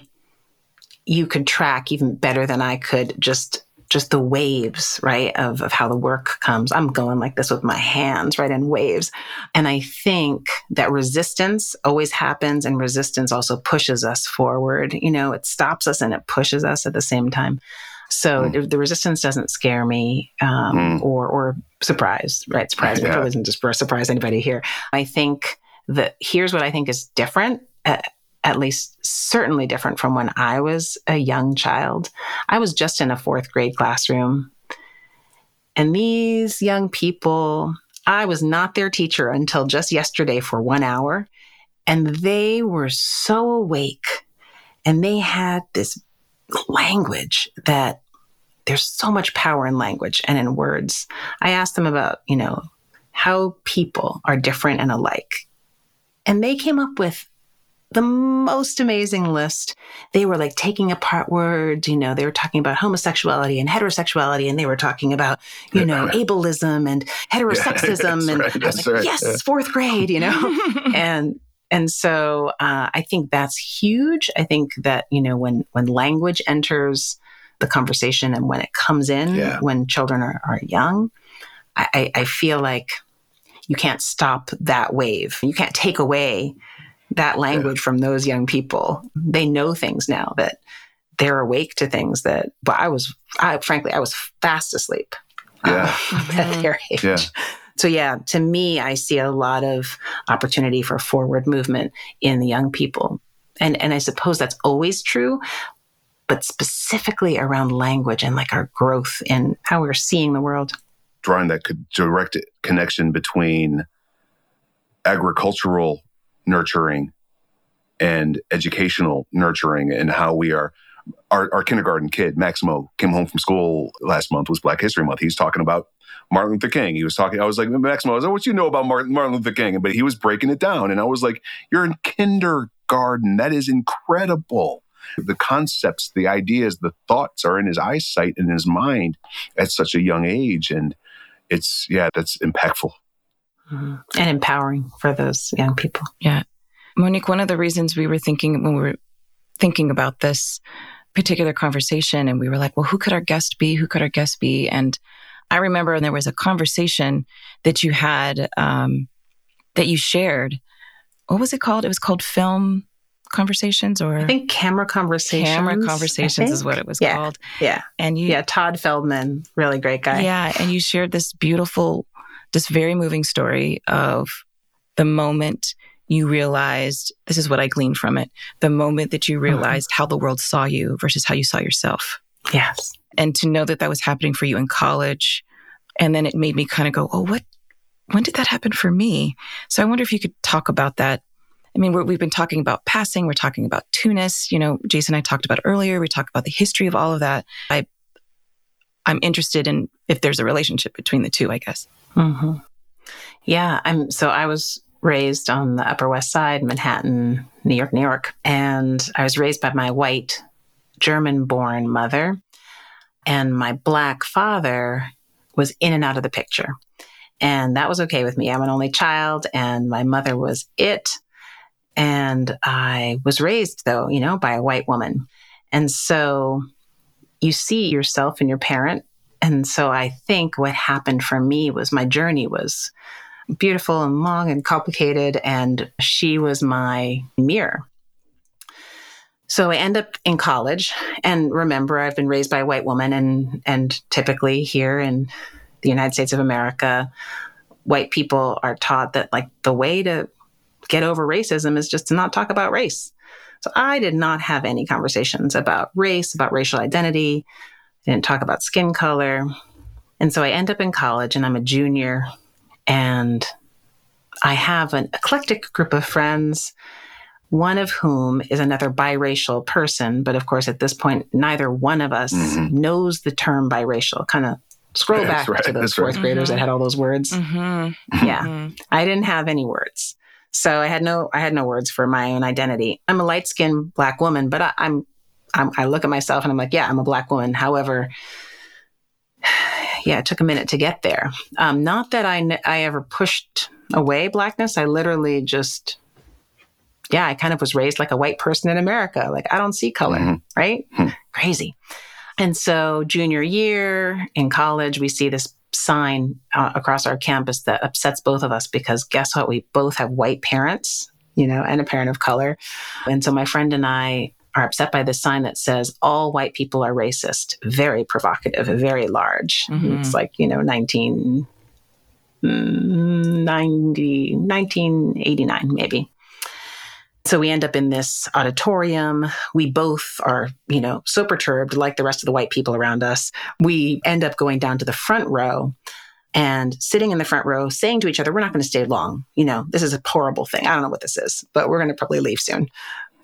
F: you could track even better than I could just just the waves, right, of, of how the work comes. I'm going like this with my hands, right, in waves. And I think that resistance always happens, and resistance also pushes us forward. You know, it stops us and it pushes us at the same time. So
B: Mm.
F: the, resistance doesn't scare me um,
B: Mm.
F: or or surprise, right? Surprise me.
B: Yeah.
F: It isn't just for surprise anybody here. I think that here's what I think is different. Uh, at least certainly different from when I was a young child. I was just in a fourth grade classroom. And these young people, I was not their teacher until just yesterday for one hour. And they were so awake and they had this language that there's so much power in language and in words. I asked them about, you know, how people are different and alike. And they came up with the most amazing list. They were like taking apart words, you know, they were talking about homosexuality and heterosexuality, and they were talking about, you know, ableism and heterosexism.
B: that's
F: and
B: right,
F: I was like,
B: right,
F: yes,
B: yeah.
F: fourth grade, you know? and and so uh, I think that's huge. I think that you know when when language enters the conversation and when it comes in
B: Yeah.
F: when children are, are young, I, I feel like you can't stop that wave. You can't take away that language from those young people. They know things now that they're awake to things that. But I was, I frankly, I was fast asleep
B: Yeah.
F: uh, at their age.
B: Yeah.
F: So yeah, to me, I see a lot of opportunity for forward movement in the young people, and and I suppose that's always true, but specifically around language and like our growth in how we're seeing the world.
B: Drawing that direct connection between agricultural nurturing and educational nurturing and how we are our, our kindergarten kid maximo came home from school last month was black history month he's talking about martin luther king. He was talking i was like maximo I was like, what you know about martin, martin luther king? But he was breaking it down and i was like you're in kindergarten. That is incredible. The concepts the ideas the thoughts are in his eyesight and his mind at such a young age and it's yeah that's impactful. Mm-hmm.
F: And empowering for those young people.
C: Yeah, Monique, one of the reasons we were thinking when we were thinking about this particular conversation, and we were like, well, who could our guest be? Who could our guest be? And I remember there was a conversation that you had um, that you shared. What was it called? It was called Film Conversations or
F: I think camera conversations.
C: Camera Conversations is what it was
F: Yeah.
C: called.
F: Yeah,
C: And you,
F: yeah. Todd Feldman, really great guy.
C: Yeah, and you shared this beautiful, this very moving story of the moment you realized this is what I gleaned from it the moment that you realized how the world saw you versus how you saw yourself.
F: Yes.
C: And to know that that was happening for you in college. And then it made me kind of go, oh, what, when did that happen for me? So I wonder if you could talk about that. I mean, we're, we've been talking about passing, we're talking about twoness. You know, Jason and I talked about earlier. We talked about the history of all of that. I, I'm interested in if there's a relationship between the two, I guess.
F: hmm Yeah, I'm. So I was raised on the Upper West Side, Manhattan, New York, New York, and I was raised by my white German-born mother, and my black father was in and out of the picture, and that was okay with me. I'm an only child, and my mother was it, and I was raised though, you know, by a white woman, and so you see yourself in your parent. And so I think what happened for me was my journey was beautiful and long and complicated, and she was my mirror. So I end up in college and remember I've been raised by a white woman and and typically here in the United States of America, white people are taught that like the way to get over racism is just to not talk about race. So I did not have any conversations about race, about racial identity. I didn't talk about skin color. And so I end up in college and I'm a junior and I have an eclectic group of friends one of whom is another biracial person. But of course, at this point, neither one of us mm-hmm. knows the term biracial. Kind of scroll back right. to those That's fourth right. graders mm-hmm. that had all those words. Mm-hmm. Yeah, mm-hmm. I didn't have any words. So I had no, I had no words for my own identity. I'm a light skinned black woman, but I, I'm, I'm, I look at myself and I'm like, yeah, I'm a black woman. However, yeah, it took a minute to get there. Um, not that I, I ever pushed away blackness. I literally just yeah, I kind of was raised like a white person in America. Like I don't see color, mm-hmm. right? Mm-hmm. Crazy. And so junior year in college, we see this sign uh, across our campus that upsets both of us because guess what? We both have white parents, you know, and a parent of color. And so my friend and I are upset by this sign that says all white people are racist. Very provocative, very large. Mm-hmm. It's like, you know, 1990, 1989 maybe. So we end up in this auditorium. We both are, you know, so perturbed like the rest of the white people around us. We end up going down to the front row and sitting in the front row saying to each other, we're not going to stay long. You know, this is a horrible thing. I don't know what this is, but we're going to probably leave soon.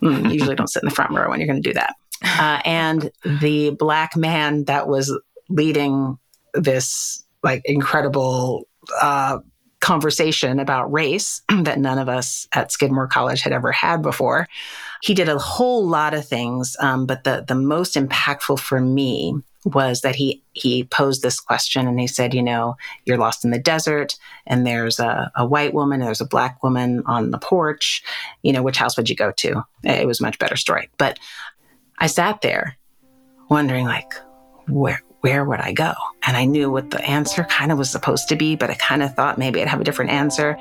F: Mm, usually don't sit in the front row when you're going to do that. Uh, and the black man that was leading this like incredible uh, conversation about race that none of us at Skidmore College had ever had before. He did a whole lot of things, um, but the the most impactful for me was that he he posed this question and he said, you know, you're lost in the desert and there's a, a white woman, there's a black woman on the porch. You know, which house would you go to? It was a much better story, but I sat there wondering like, where where would I go? And I knew what the answer kind of was supposed to be, but I kind of thought maybe I'd have a different answer.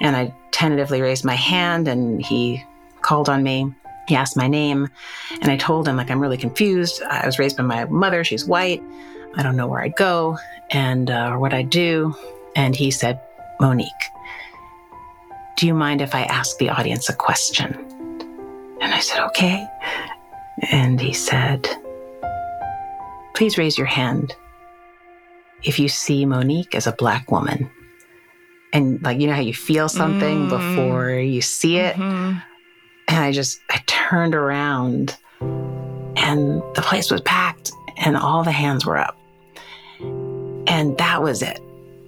F: And I tentatively raised my hand and he called on me. He asked my name and I told him, like, I'm really confused. I was raised by my mother. She's white. I don't know where I'd go and uh, what I'd do. And he said, Monique, do you mind if I ask the audience a question? And I said, okay. And he said, please raise your hand if you see Monique as a black woman. And like, you know how you feel something mm. before you see it? Mm-hmm. And I just, I turned around and the place was packed and all the hands were up. And that was it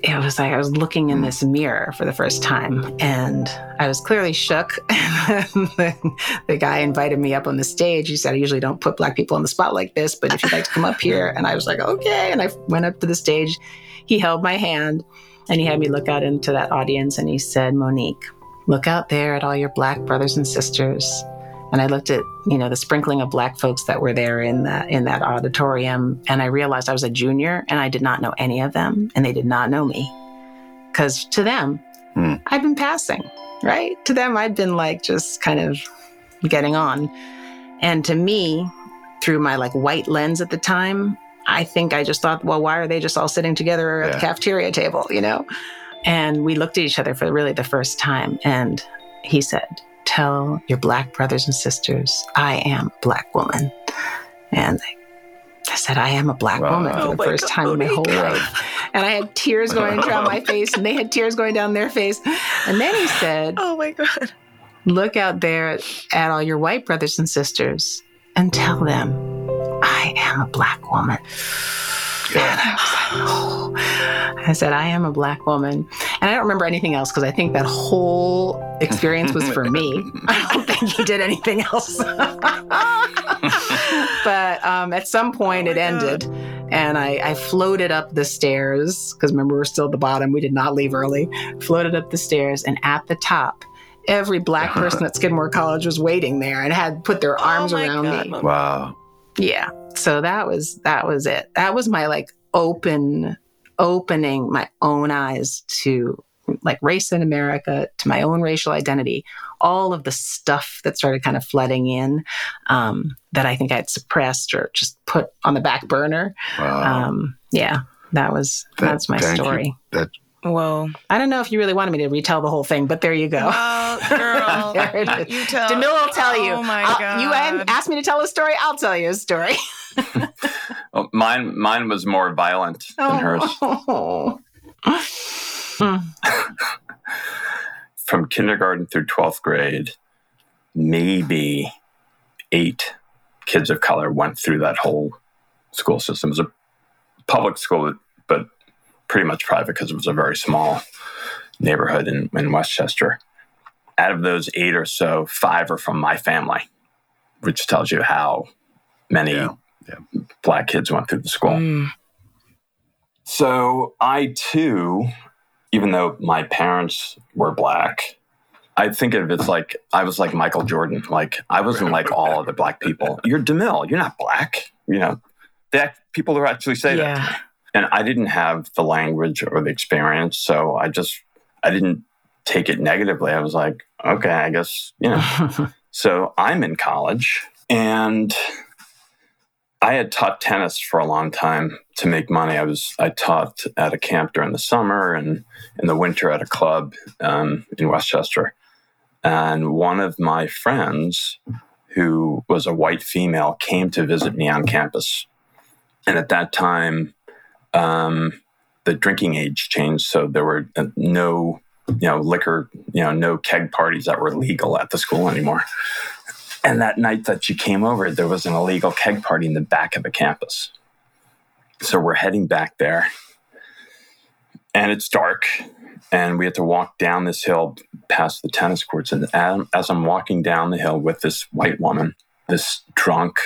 F: it was like I was looking in mm. this mirror for the first time and I was clearly shook. the guy invited me up on the stage. He said, I usually don't put black people on the spot like this, but if you'd like to come up here. And I was like, okay. And I went up to the stage. He held my hand and he had me look out into that audience and he said, Monique, look out there at all your black brothers and sisters. And I looked at, you know, the sprinkling of black folks that were there in that in that auditorium, and I realized I was a junior and I did not know any of them, and they did not know me. Because to them, hmm. I'd been passing, right? To them, I'd been like just kind of getting on. And to me, through my like white lens at the time, I think I just thought, well, why are they just all sitting together at yeah. the cafeteria table, you know? And we looked at each other for really the first time. And he said, tell your black brothers and sisters, I am a black woman. And I said, I am a black wow. woman for oh the oh first God, time in my whole life. And I had tears going down my face, and they had tears going down their face. And then he said,
A: Oh my God.
F: Look out there at all your white brothers and sisters and tell them, I am a black woman. And I was like, oh. I said, I am a black woman. And I don't remember anything else because I think that whole experience was for me. I don't think he did anything else. but um, at some point, oh it ended. And I, I, floated up the stairs because remember, we are still at the bottom. We did not leave early. Floated up the stairs, and at the top, every black person at Skidmore College was waiting there and had put their oh arms oh around God, me.
B: Wow.
F: Yeah. So that was that was it. That was my like open opening my own eyes to like race in America to my own racial identity, all of the stuff that started kind of flooding in um, that I think I'd suppressed or just put on the back burner.
B: Wow.
F: Um, yeah, that was
B: That-
F: that's my
B: thank you.
F: story.
B: that
C: Whoa.
F: I don't know if you really wanted me to retell the whole thing, but there you go.
C: Well, girl,
F: There
C: you tell.
F: Jamil will tell you.
C: Oh my
F: I'll-
C: god.
F: You hadn't asked me to tell a story. I'll tell you a story.
E: Well, oh, mine mine was more violent than oh. hers.
F: Oh.
E: From kindergarten through 12th grade, maybe eight kids of color went through that whole school system. It was a public school, but pretty much private because it was a very small neighborhood in, in Westchester. Out of those eight or so, five are from my family, which tells you how many
B: Yeah,
E: black kids went through the school.
C: Mm.
E: So I too, even though my parents were black, I think of it's like I was like Michael Jordan. Like I wasn't like all the black people. You're Demille. You're not black. You know, that people who actually say that. And I didn't have the language or the experience, so I just I didn't take it negatively. I was like, okay, I guess you know. So I'm in college and I had taught tennis for a long time to make money. I was I taught at a camp during the summer and in the winter at a club um, in Westchester. And one of my friends, who was a white female, came to visit me on campus. And at that time, um, the drinking age changed, so there were uh, no, you know, liquor, you know, no keg parties that were legal at the school anymore. And that night that she came over, there was an illegal keg party in the back of the campus. So we're heading back there, and it's dark, and we had to walk down this hill past the tennis courts. And as, as I'm walking down the hill with this white woman, this drunk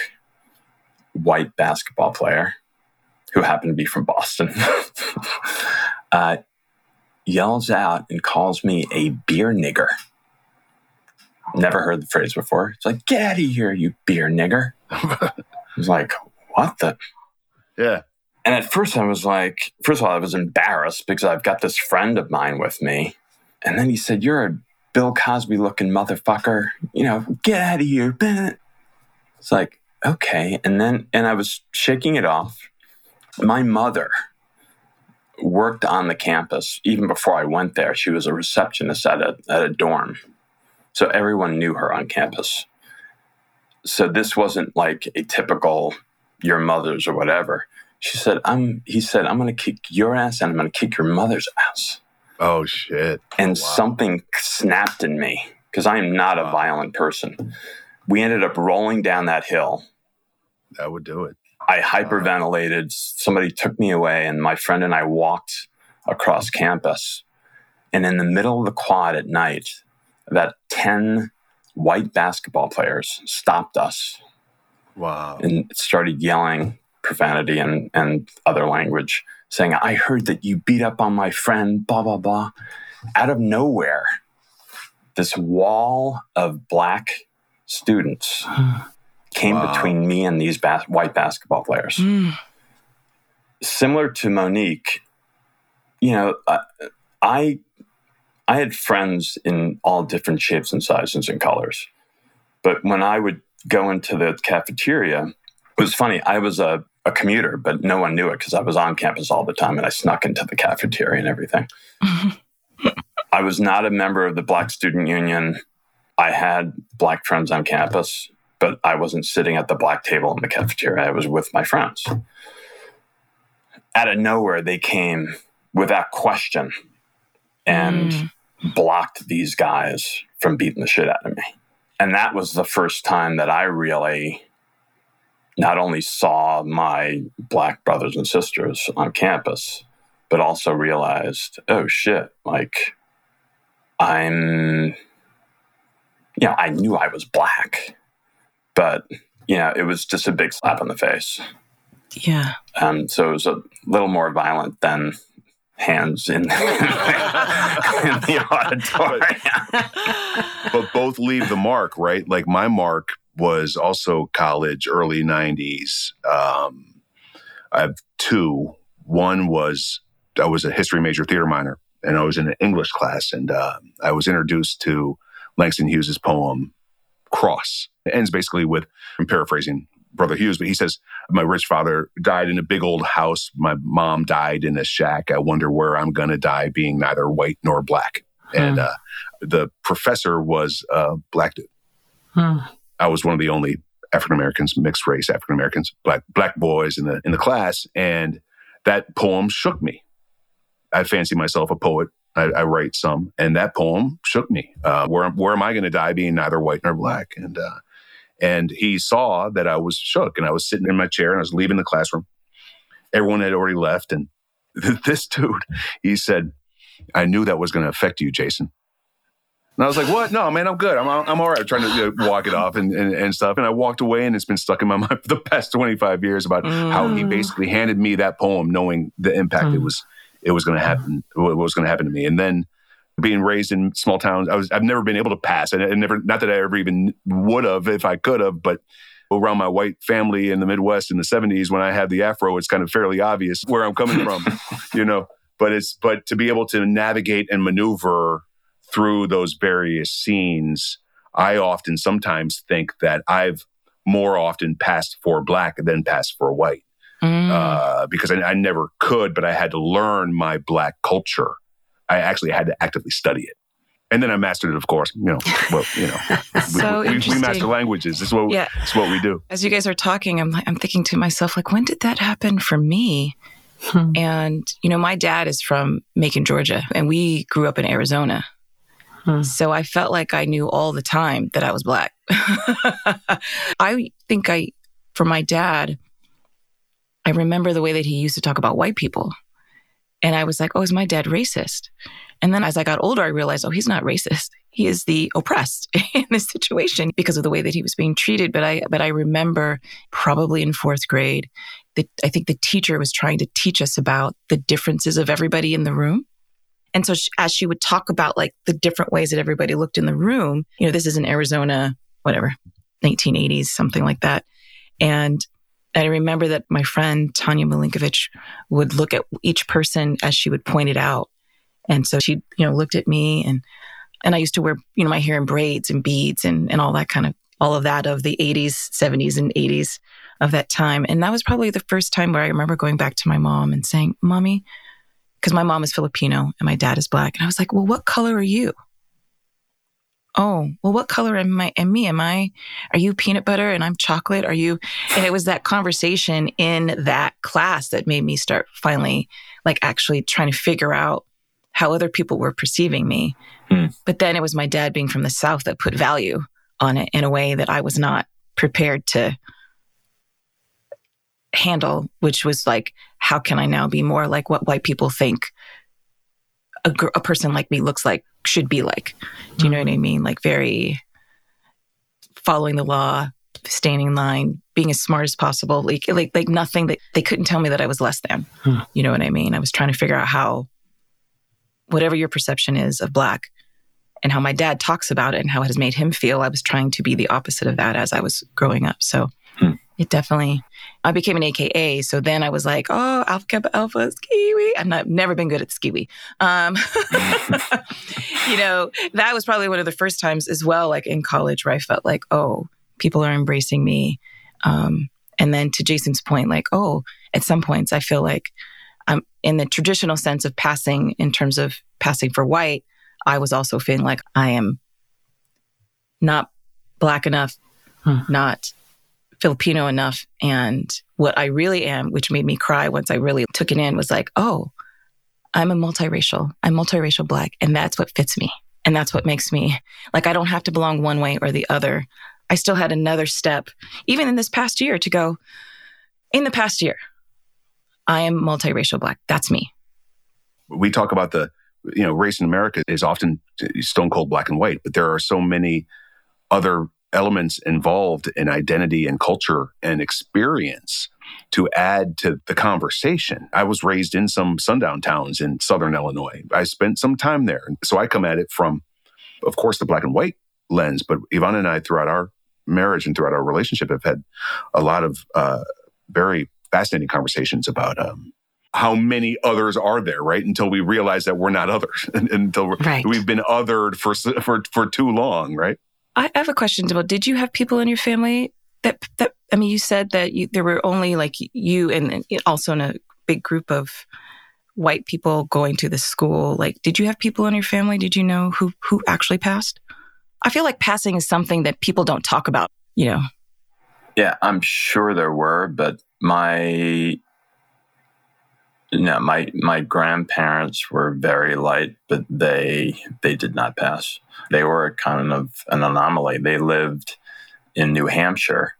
E: white basketball player who happened to be from Boston, uh, yells out and calls me a beer nigger. Never heard the phrase before. It's like, get out of here, you beer nigger. I was like, what the?
B: yeah.
E: And at first I was like, first of all, I was embarrassed because I've got this friend of mine with me. And then he said, You're a Bill Cosby looking motherfucker. You know, get out of here. Ben. It's like, okay. And then, and I was shaking it off. My mother worked on the campus even before I went there. She was a receptionist at a, at a dorm. So everyone knew her on campus. So this wasn't like a typical your mother's or whatever. She said, I'm he said, I'm gonna kick your ass and I'm gonna kick your mother's ass.
B: Oh shit.
E: And
B: Wow.
E: something snapped in me because I am not a
B: Wow.
E: violent person. We ended up rolling down that hill.
B: That would do it.
E: I hyperventilated. Somebody took me away, and my friend and I walked across campus. And in the middle of the quad at night, about 10 white basketball players stopped us
B: Wow.
E: and started yelling profanity and, and other language, saying, I heard that you beat up on my friend, blah, blah, blah. Out of nowhere, this wall of black students came
B: Wow.
E: between me and these bas- white basketball players.
C: Mm.
E: Similar to Monique, you know, I, I I had friends in all different shapes and sizes and colors. But when I would go into the cafeteria, it was funny. I was a, a commuter, but no one knew it because I was on campus all the time and I snuck into the cafeteria and everything. I was not a member of the Black Student Union. I had black friends on campus, but I wasn't sitting at the black table in the cafeteria. I was with my friends. Out of nowhere, they came without question and
C: Mm.
E: Blocked these guys from beating the shit out of me. And that was the first time that I really not only saw my black brothers and sisters on campus, but also realized, oh shit, like I'm, you know, I knew I was black, but, you know, it was just a big slap in the face.
C: Yeah.
E: Um, so it was a little more violent than hands in, in the auditorium.
B: but both leave the mark, right? Like my mark was also college, early 90s. Um, I have two. One was I was a history major, theater minor, and I was in an English class, and uh, I was introduced to Langston Hughes's poem "Cross." It ends basically with, I'm paraphrasing Brother Hughes, but he says, "My rich father died in a big old house. My mom died in a shack. I wonder where I'm gonna die, being neither white nor black." Hmm. And uh, the professor was a black dude. Hmm. I was one of the only African Americans, mixed race African Americans, black black boys in the in the class, and that poem shook me. I fancy myself a poet. I, I write some, and that poem shook me. Uh, where where am I going to die, being neither white nor black? And uh, and he saw that I was shook, and I was sitting in my chair, and I was leaving the classroom. Everyone had already left, and this dude, he said, "I knew that was going to affect you, Jason." And I was like, what? No, man, I'm good. I'm, I'm all right. I'm trying to you know, walk it off and, and, and, stuff. And I walked away and it's been stuck in my mind for the past 25 years about mm. how he mm. basically handed me that poem, knowing the impact mm. it was, it was going to happen, what was going to happen to me. And then being raised in small towns, I was, I've never been able to pass. And I never, not that I ever even would have if I could have, but around my white family in the Midwest in the 70s, when I had the Afro, it's kind of fairly obvious where I'm coming from, you know, but it's, but to be able to navigate and maneuver through those various scenes, I often sometimes think that I've more often passed for black than passed for white. Mm. Uh, because I, I, never could, but I had to learn my black culture. I actually had to actively study it. And then I mastered it, of course. You know, well, you know,
C: so
B: we, we, we, master languages. It's what, yeah. it's what we do.
C: As you guys are talking, I'm, I'm thinking to myself, like, when did that happen for me? Hmm. And, you know, my dad is from Macon, Georgia, and we grew up in Arizona. Hmm. So I felt like I knew all the time that I was black. I think I, for my dad, I remember the way that he used to talk about white people. And I was like, oh, is my dad racist? And then as I got older, I realized, oh, he's not racist. He is the oppressed in this situation because of the way that he was being treated. But I, but I remember probably in fourth grade, that I think the teacher was trying to teach us about the differences of everybody in the room. And so she, as she would talk about like the different ways that everybody looked in the room, you know, this is in Arizona, whatever, 1980s, something like that. And I remember that my friend Tanya Malinkovich would look at each person as she would point it out. And so she, you know, looked at me and and I used to wear, you know, my hair in braids and beads and and all that kind of all of that of the 80s, 70s and 80s of that time. And that was probably the first time where I remember going back to my mom and saying, "Mommy, because my mom is Filipino and my dad is black. And I was like, well, what color are you? Oh, well, what color am I? Am me? Am I? Are you peanut butter and I'm chocolate? Are you? And it was that conversation in that class that made me start finally, like, actually trying to figure out how other people were perceiving me. Hmm. But then it was my dad being from the South that put value on it in a way that I was not prepared to handle, which was like, how can I now be more like what white people think a, gr- a person like me looks like, should be like? Do you know what I mean? Like, very following the law, standing in line, being as smart as possible, like, like, like nothing that they couldn't tell me that I was less than. Hmm. You know what I mean? I was trying to figure out how, whatever your perception is of Black, and how my dad talks about it and how it has made him feel. I was trying to be the opposite of that as I was growing up. So hmm. It definitely. I became an AKA, so then I was like, "Oh, Alpha Kappa Alpha Skee-Wee." I've not never been good at Skee-Wee. Um, you know, that was probably one of the first times as well, like in college, where I felt like, "Oh, people are embracing me." Um, and then to Jason's point, like, "Oh, at some points, I feel like I'm in the traditional sense of passing, in terms of passing for white. I was also feeling like I am not black enough, hmm. not Filipino enough. And what I really am, which made me cry once I really took it in, was like, oh, I'm a multiracial. I'm multiracial black. And that's what fits me. And that's what makes me like, I don't have to belong one way or the other. I still had another step, even in this past year, to go, in the past year, I am multiracial black. That's me.
B: We talk about the, you know, race in America is often stone cold black and white, but there are so many other elements involved in identity and culture and experience to add to the conversation. I was raised in some sundown towns in southern Illinois. I spent some time there. So I come at it from, of course, the black and white lens, but Yvonne and I, throughout our marriage and throughout our relationship, have had a lot of uh, very fascinating conversations about um, how many others are there, right? Until we realize that we're not others, until
F: right.
B: we've been othered for for for too long, right?
C: I have a question about. Did you have people in your family that that? I mean, you said that you, there were only like you and also in a big group of white people going to the school. Like, did you have people in your family? Did you know who who actually passed? I feel like passing is something that people don't talk about. You know.
E: Yeah, I'm sure there were, but my no, my my grandparents were very light, but they they did not pass. They were kind of an anomaly. They lived in New Hampshire.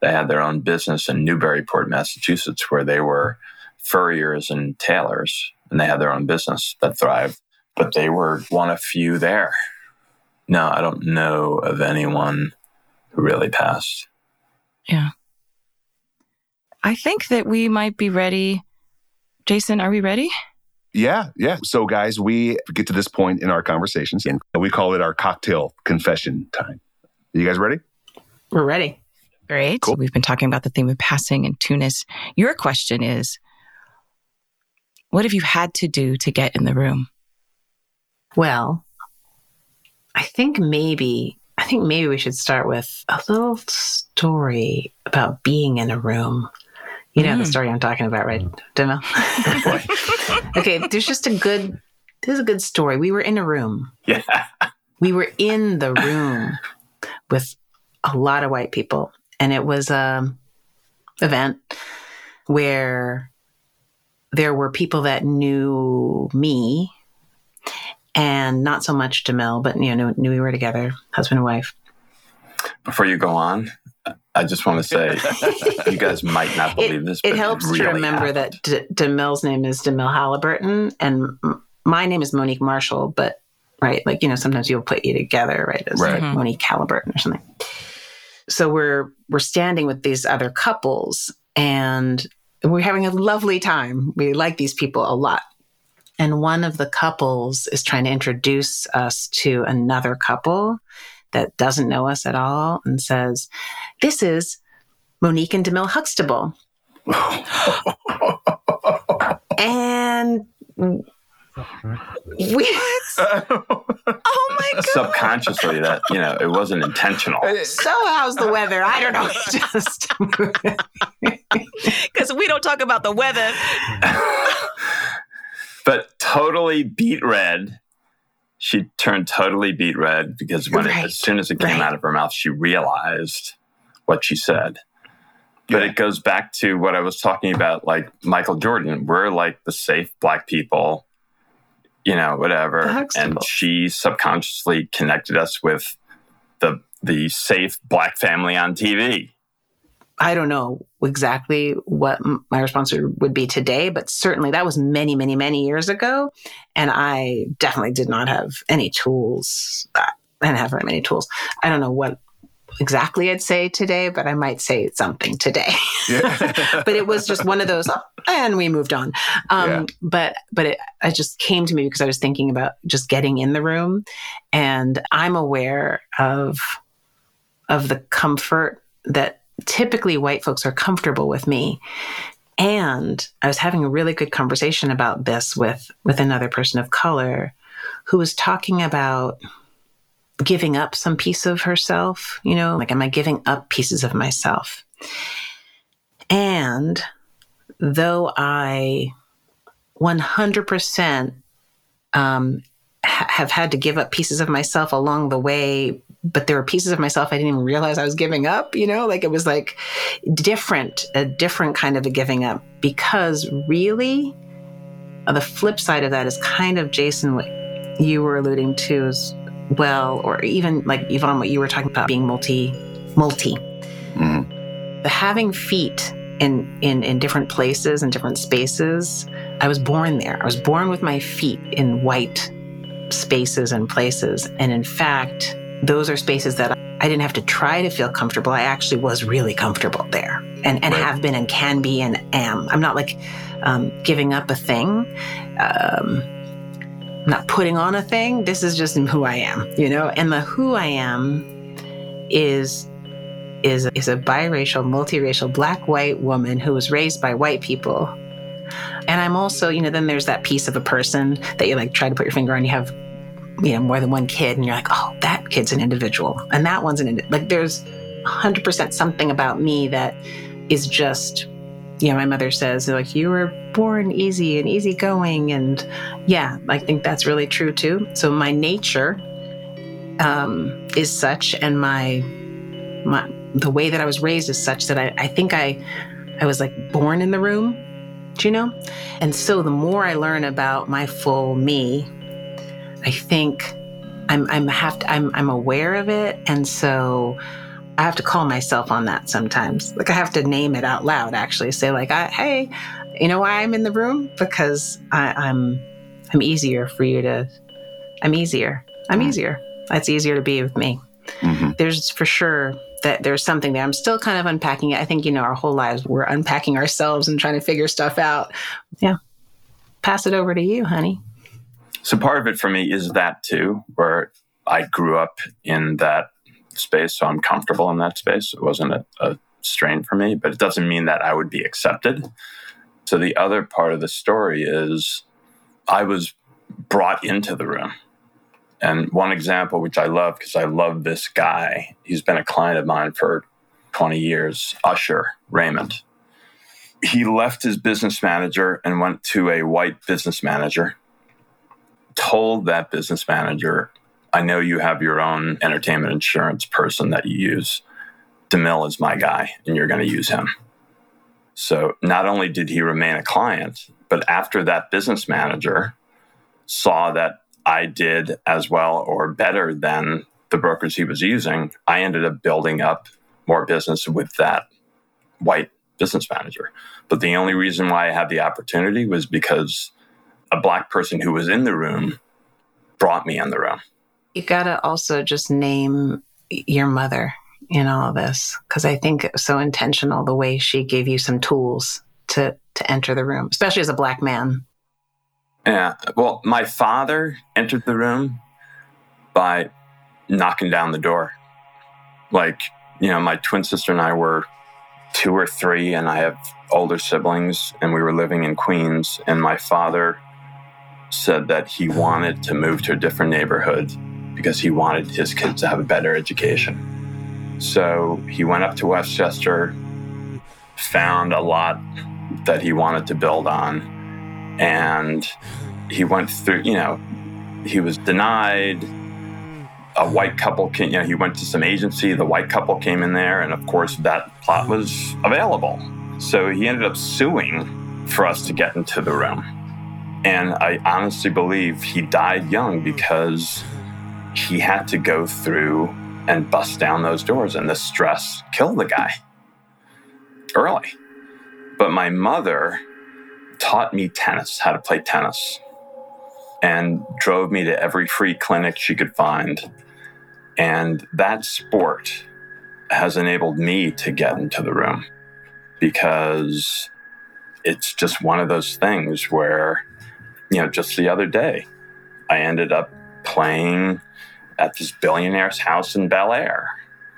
E: They had their own business in Newburyport, Massachusetts, where they were furriers and tailors, and they had their own business that thrived. But they were one of few there. No, I don't know of anyone who really passed.
C: Yeah. I think that we might be ready Jason, are we ready?
B: Yeah, yeah. So, guys, we get to this point in our conversations and we call it our cocktail confession time. Are you guys ready?
F: We're ready.
C: Great. Cool. We've been talking about the theme of passing and twoness. Your question is what have you had to do to get in the room?
F: Well, I think maybe I think maybe we should start with a little story about being in a room. You know mm. the story I'm talking about, right, Demo? okay, there's just a good. This is a good story. We were in a room.
E: Yeah.
F: We were in the room with a lot of white people, and it was a event where there were people that knew me and not so much Jamil, but you know, knew we were together, husband and wife.
E: Before you go on, I just want to say, you guys might not believe
F: it,
E: this.
F: It helps
E: really
F: to remember
E: happened.
F: that D- Demille's name is Demille Halliburton, and m- my name is Monique Marshall. But right, like you know, sometimes you'll put you together, right, as
B: right.
F: like Monique Halliburton or something. So we're we're standing with these other couples, and we're having a lovely time. We like these people a lot. And one of the couples is trying to introduce us to another couple that doesn't know us at all and says, This is Monique and Demille Huxtable. and we
C: oh my god.
E: Subconsciously that you know it wasn't intentional.
F: So how's the weather? I don't know. Just
C: because we don't talk about the weather.
E: But totally beet red she turned totally beet red because when
F: Right.
E: it, as soon as it came
F: Right.
E: out of her mouth, she realized what she said. But
B: Yeah.
E: it goes back to what I was talking about, like Michael Jordan. We're like the safe black people, you know, whatever.
F: Huxtable.
E: And she subconsciously connected us with the the safe black family on TV.
F: I don't know exactly what my response would be today, but certainly that was many, many, many years ago. And I definitely did not have any tools. I didn't have very many tools. I don't know what exactly I'd say today, but I might say something today.
B: Yeah.
F: but it was just one of those, "Oh," and we moved on. Um,
B: Yeah.
F: But but it, it just came to me because I was thinking about just getting in the room, and I'm aware of of the comfort that typically white folks are comfortable with me. And I was having a really good conversation about this with with another person of color who was talking about giving up some piece of herself, you know, like am I giving up pieces of myself? And though I 100% um, ha- have had to give up pieces of myself along the way, but there were pieces of myself I didn't even realize I was giving up, you know, like it was like different, a different kind of a giving up. Because really, uh, the flip side of that is kind of Jason, what you were alluding to as well, or even like Yvonne, what you were talking about being multi, multi. The having feet in, in in different places and different spaces i was born there. I was born with my feet in white spaces and places. And in fact those are spaces that i didn't have to try to feel comfortable. I actually was really comfortable there and and
B: Right.
F: have been and can be and am. I'm not like um, giving up a thing. Um, I'm not putting on a thing. This is just who i am you know? And the who i am is is is a biracial, multiracial, black white woman who was raised by white people, And I'm also, you know, then there's that piece of a person that you like try to put your finger on. You have, you know, more than one kid, and you're like, oh, that kid's an individual, and that one's an indi-. like. There's 100% something about me that is just, you know, my mother says like you were born easy and easygoing, and yeah, I think that's really true too. So my nature um, is such, and my my the way that I was raised is such that I, I think I I was like born in the room, do you know? And so the more I learn about my full me, I think I'm I'm have to, I'm I'm aware of it, and so I have to call myself on that sometimes. Like I have to name it out loud. Actually, say like, I, "Hey, you know why I'm in the room? Because I, I'm I'm easier for you to. I'm easier. I'm easier. It's easier to be with me. Mm-hmm. There's for sure that there's something there. I'm still kind of unpacking it. I think, you know, our whole lives we're unpacking ourselves and trying to figure stuff out. Yeah. Pass it over to you, honey.
E: So part of it for me is that too, where I grew up in that space. So I'm comfortable in that space. It wasn't a, a strain for me, but it doesn't mean that I would be accepted. So the other part of the story is I was brought into the room. And one example, which I love because I love this guy, he's been a client of mine for 20 years, Usher Raymond. He left his business manager and went to a white business manager, told that business manager, I know you have your own entertainment insurance person that you use. DeMille is my guy, and you're going to use him. So not only did he remain a client, but after that business manager saw that I did as well or better than the brokers he was using, I ended up building up more business with that white business manager. But the only reason why I had the opportunity was because a black person who was in the room brought me in the room.
F: You got to also just name your mother in all of this because I think it was so intentional the way she gave you some tools to to enter the room, especially as a black man.
E: Yeah. Well, my father entered the room by knocking down the door. Like, you know, my twin sister and I were two or three, and I have older siblings, and we were living in Queens. And my father said that he wanted to move to a different neighborhood because he wanted his kids to have a better education. So he went up to Westchester, found a lot that he wanted to build on, and he went through, you know, he was denied. A white couple came, you know, he went to some agency. The white couple came in there, and of course, that plot was available. So he ended up suing for us to get into the room. And I honestly believe he died young because he had to go through and bust down those doors, and the stress killed the guy early. But my mother taught me tennis, how to play tennis, and drove me to every free clinic she could find. And that sport has enabled me to get into the room because it's just one of those things where, you know, just the other day, I ended up playing at this billionaire's house in Bel Air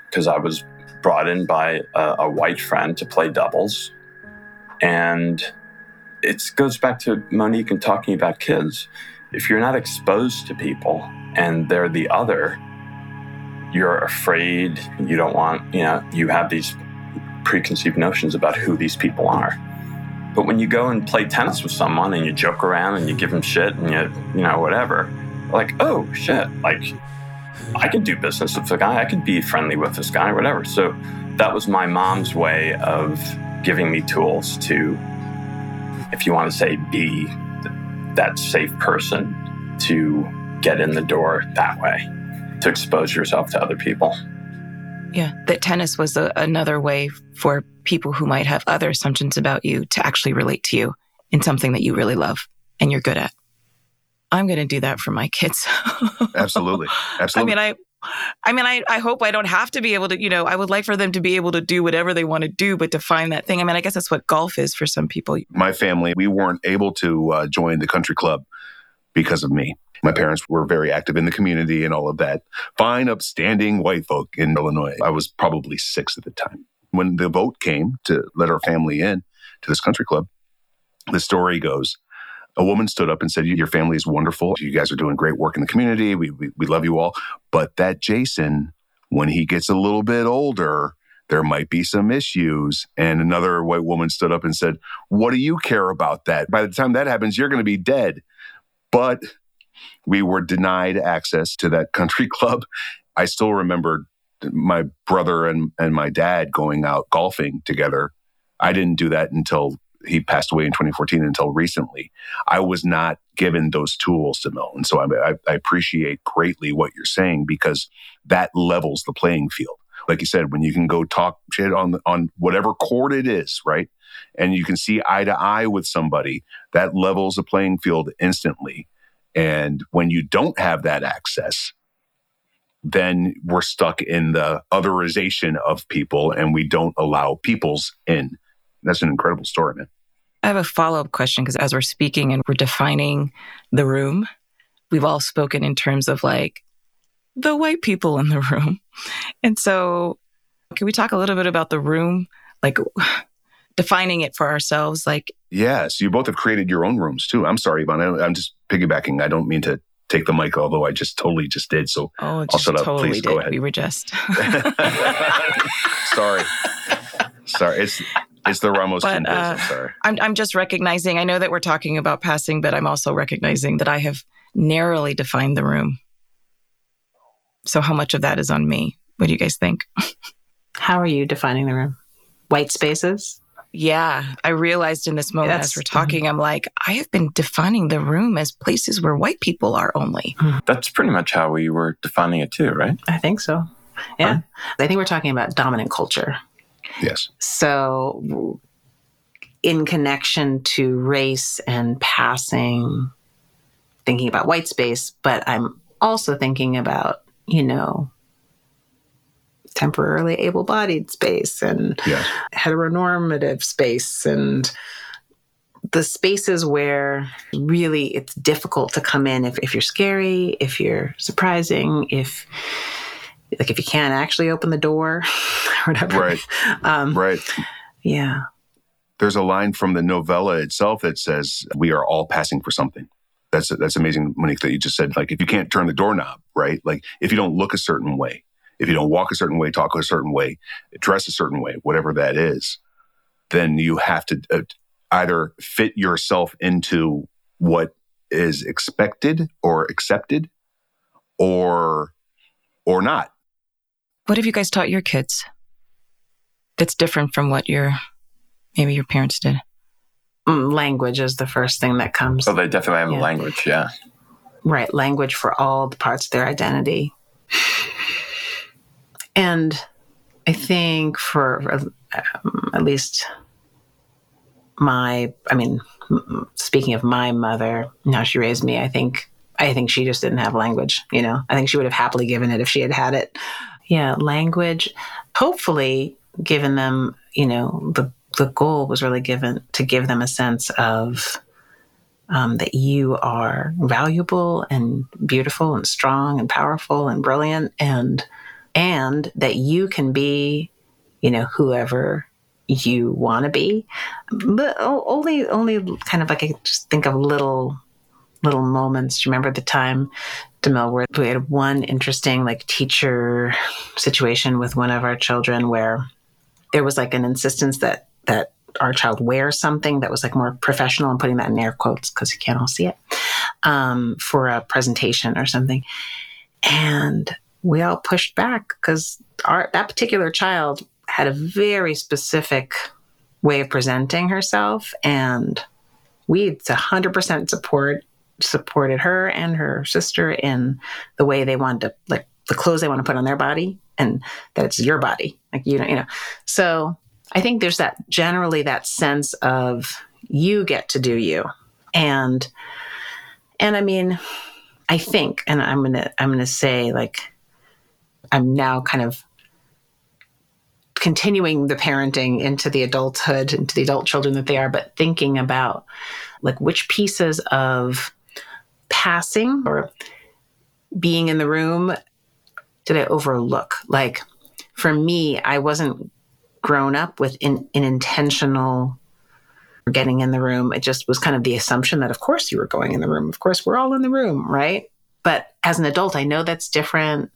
E: because I was brought in by a, a white friend to play doubles. And it goes back to Monique and talking about kids. If you're not exposed to people and they're the other, you're afraid, you don't want, you know, you have these preconceived notions about who these people are. But when you go and play tennis with someone and you joke around and you give them shit and you, you know, whatever, like, oh shit, like I could do business with the guy, I could be friendly with this guy, whatever. So that was my mom's way of giving me tools to if you want to say be that safe person to get in the door that way, to expose yourself to other people.
C: Yeah, that tennis was a, another way for people who might have other assumptions about you to actually relate to you in something that you really love and you're good at. I'm going to do that for my kids.
B: Absolutely. Absolutely.
C: I mean, I I mean, I, I hope I don't have to be able to, you know, I would like for them to be able to do whatever they want to do, but to find that thing. I mean, I guess that's what golf is for some people.
B: My family, we weren't able to uh, join the country club because of me. My parents were very active in the community and all of that. Fine, upstanding white folk in Illinois. I was probably six at the time. When the vote came to let our family in to this country club, the story goes a woman stood up and said, Your family is wonderful. You guys are doing great work in the community. We, we, we love you all. But that Jason, when he gets a little bit older, there might be some issues. And another white woman stood up and said, What do you care about that? By the time that happens, you're going to be dead. But we were denied access to that country club. I still remember my brother and, and my dad going out golfing together. I didn't do that until he passed away in 2014 until recently. I was not given those tools to know. And so I, I, appreciate greatly what you're saying because that levels the playing field. Like you said, when you can go talk shit on, on whatever court it is, right? And you can see eye to eye with somebody, that levels the playing field instantly. And when you don't have that access, then we're stuck in the otherization of people and we don't allow peoples in. That's an incredible story, man.
C: I have a follow up question because as we're speaking and we're defining the room, we've all spoken in terms of like the white people in the room. And so, can we talk a little bit about the room? Like, defining it for ourselves like
B: yes you both have created your own rooms too i'm sorry Yvonne. i'm just piggybacking i don't mean to take the mic although i just totally just did so
C: oh just I'll shut totally up please did. go ahead we were just
B: sorry sorry it's it's the Ramos but, uh, I'm sorry.
C: I'm, I'm just recognizing, I know that we're talking about passing, but I'm also recognizing that I have narrowly defined the room. So, how much of that is on me? What do you guys think?
F: How are you defining the room? White spaces?
C: Yeah, I realized in this moment as we're talking, I'm like, I have been defining the room as places where white people are only.
E: Hmm. That's pretty much how we were defining it too, right?
F: I think so. Yeah. Right. I think we're talking about dominant culture.
B: Yes.
F: So, in connection to race and passing, thinking about white space, but I'm also thinking about, you know, temporarily able bodied space and yes. heteronormative space and the spaces where really it's difficult to come in if, if you're scary, if you're surprising, if like if you can't actually open the door or whatever.
B: Right. Um, right.
F: Yeah.
B: There's a line from the novella itself that says, "We are all passing for something." That's that's amazing, Monique, that you just said. Like, if you can't turn the doorknob, right? Like, if you don't look a certain way, if you don't walk a certain way, talk a certain way, dress a certain way, whatever that is, then you have to uh, either fit yourself into what is expected or accepted, or or not.
C: What have you guys taught your kids? That's different from what your maybe your parents did.
F: Mm, language is the first thing that comes.
E: Oh, they definitely have yeah. language, yeah.
F: Right, language for all the parts of their identity. And I think for um, at least my, I mean, speaking of my mother, how she raised me, I think, I think she just didn't have language. You know, I think she would have happily given it if she had had it. Yeah, language. Hopefully, given them, you know, the the goal was really given to give them a sense of um, that you are valuable and beautiful and strong and powerful and brilliant and and that you can be, you know, whoever you want to be. But only, only kind of like I just think of little, little moments. Remember the time, DeMille, where we had one interesting like teacher situation with one of our children where there was like an insistence that that our child wear something that was like more professional. I'm putting that in air quotes because you can't all see it um, for a presentation or something. And we all pushed back because our that particular child had a very specific way of presenting herself and we 100% support supported her and her sister in the way they wanted to like the clothes they want to put on their body and that it's your body like you know you know. So i think there's that generally that sense of you get to do you. And and i mean i think and i'm gonna i'm gonna say like I'm now kind of continuing the parenting into the adulthood, into the adult children that they are, but thinking about like which pieces of passing or being in the room did I overlook? Like for me, I wasn't grown up with an intentional getting in the room. It just was kind of the assumption that, of course, you were going in the room. Of course, we're all in the room, right? But as an adult, I know that's different.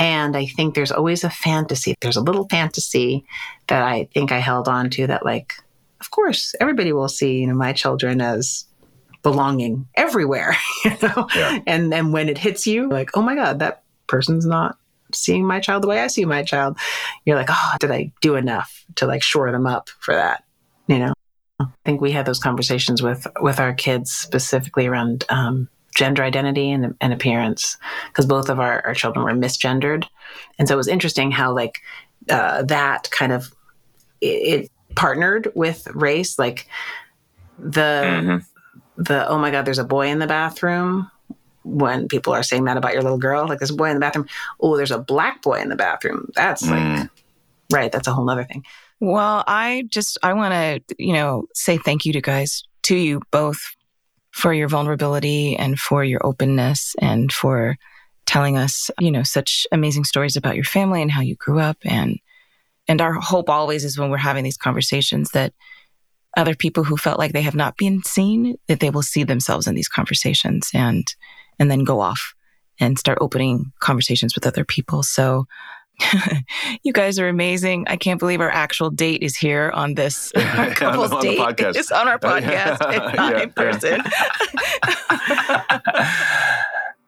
F: And I think there's always a fantasy. There's a little fantasy that I think I held on to that, like, of course, everybody will see, you know, my children as belonging everywhere, you know? Yeah. And then when it hits you, like, oh my God, that person's not seeing my child the way I see my child. You're like, oh, did I do enough to like shore them up for that? You know? I think we had those conversations with with our kids specifically around um, gender identity and, and appearance because both of our, our children were misgendered, and so it was interesting how like uh, that kind of it, it, partnered with race, like the mm-hmm. the oh my god, there's a boy in the bathroom when people are saying that about your little girl, like there's a boy in the bathroom. Oh, there's a black boy in the bathroom. That's like mm. right. That's a whole other thing.
C: Well, I just I want to you know say thank you to guys to you both for your vulnerability and for your openness and for telling us you know such amazing stories about your family and how you grew up. And and our hope always is when we're having these conversations that other people who felt like they have not been seen that they will see themselves in these conversations and and then go off and start opening conversations with other people. So you guys are amazing. I can't believe our actual date is here on this our couple's on, date. Podcast. It's on our oh, podcast and not yeah. in person.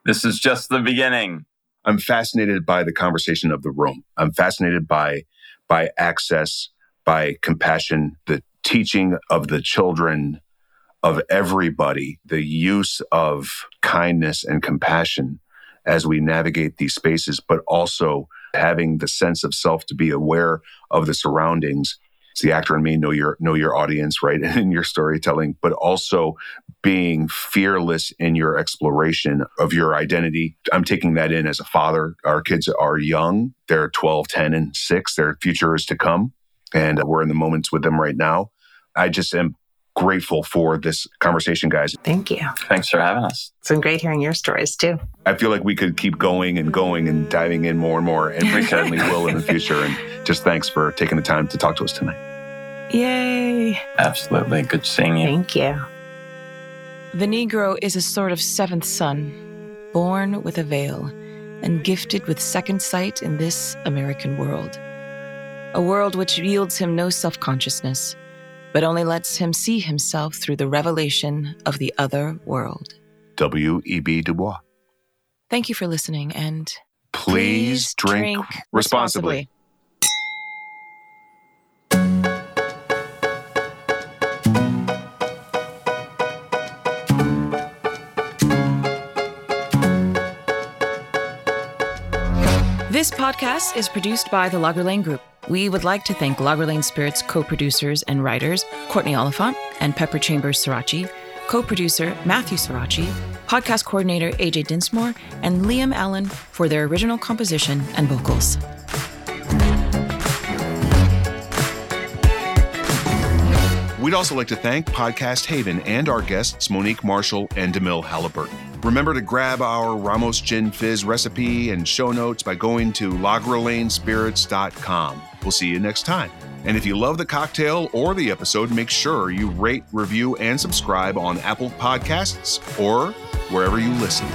E: this is just the beginning.
B: I'm fascinated by the conversation of the room. I'm fascinated by by access, by compassion, the teaching of the children of everybody, the use of kindness and compassion as we navigate these spaces, but also having the sense of self to be aware of the surroundings. It's the actor in me know your know your audience, right? In your storytelling, but also being fearless in your exploration of your identity. I'm taking that in as a father. Our kids are young. They're 12, 10, and 6. Their future is to come. And we're in the moments with them right now. I just am grateful for this conversation, guys.
F: Thank you.
E: Thanks for having us.
F: It's been great hearing your stories too.
B: I feel like we could keep going and going and diving in more and more, and we certainly will in the future. And just thanks for taking the time to talk to us tonight.
C: Yay.
E: Absolutely. Good seeing you.
F: Thank you.
C: The Negro is a sort of seventh son, born with a veil and gifted with second sight in this American world. A world which yields him no self consciousness but only lets him see himself through the revelation of the other world.
B: W.E.B. Du Bois.
C: Thank you for listening and
B: please, please drink, drink, responsibly.
C: This podcast is produced by the Lager Lane Group. We would like to thank Lager Lane Spirits co producers and writers Courtney Oliphant and Pepper Chambers Sirachi, co producer Matthew Sirachi, podcast coordinator AJ Dinsmore, and Liam Allen for their original composition and vocals.
B: We'd also like to thank Podcast Haven and our guests, Monique Marshall and DeMille Halliburton. Remember to grab our Ramos Gin Fizz recipe and show notes by going to lagerlanespirits.com. We'll see you next time. And if you love the cocktail or the episode, make sure you rate, review, and subscribe on Apple Podcasts or wherever you listen.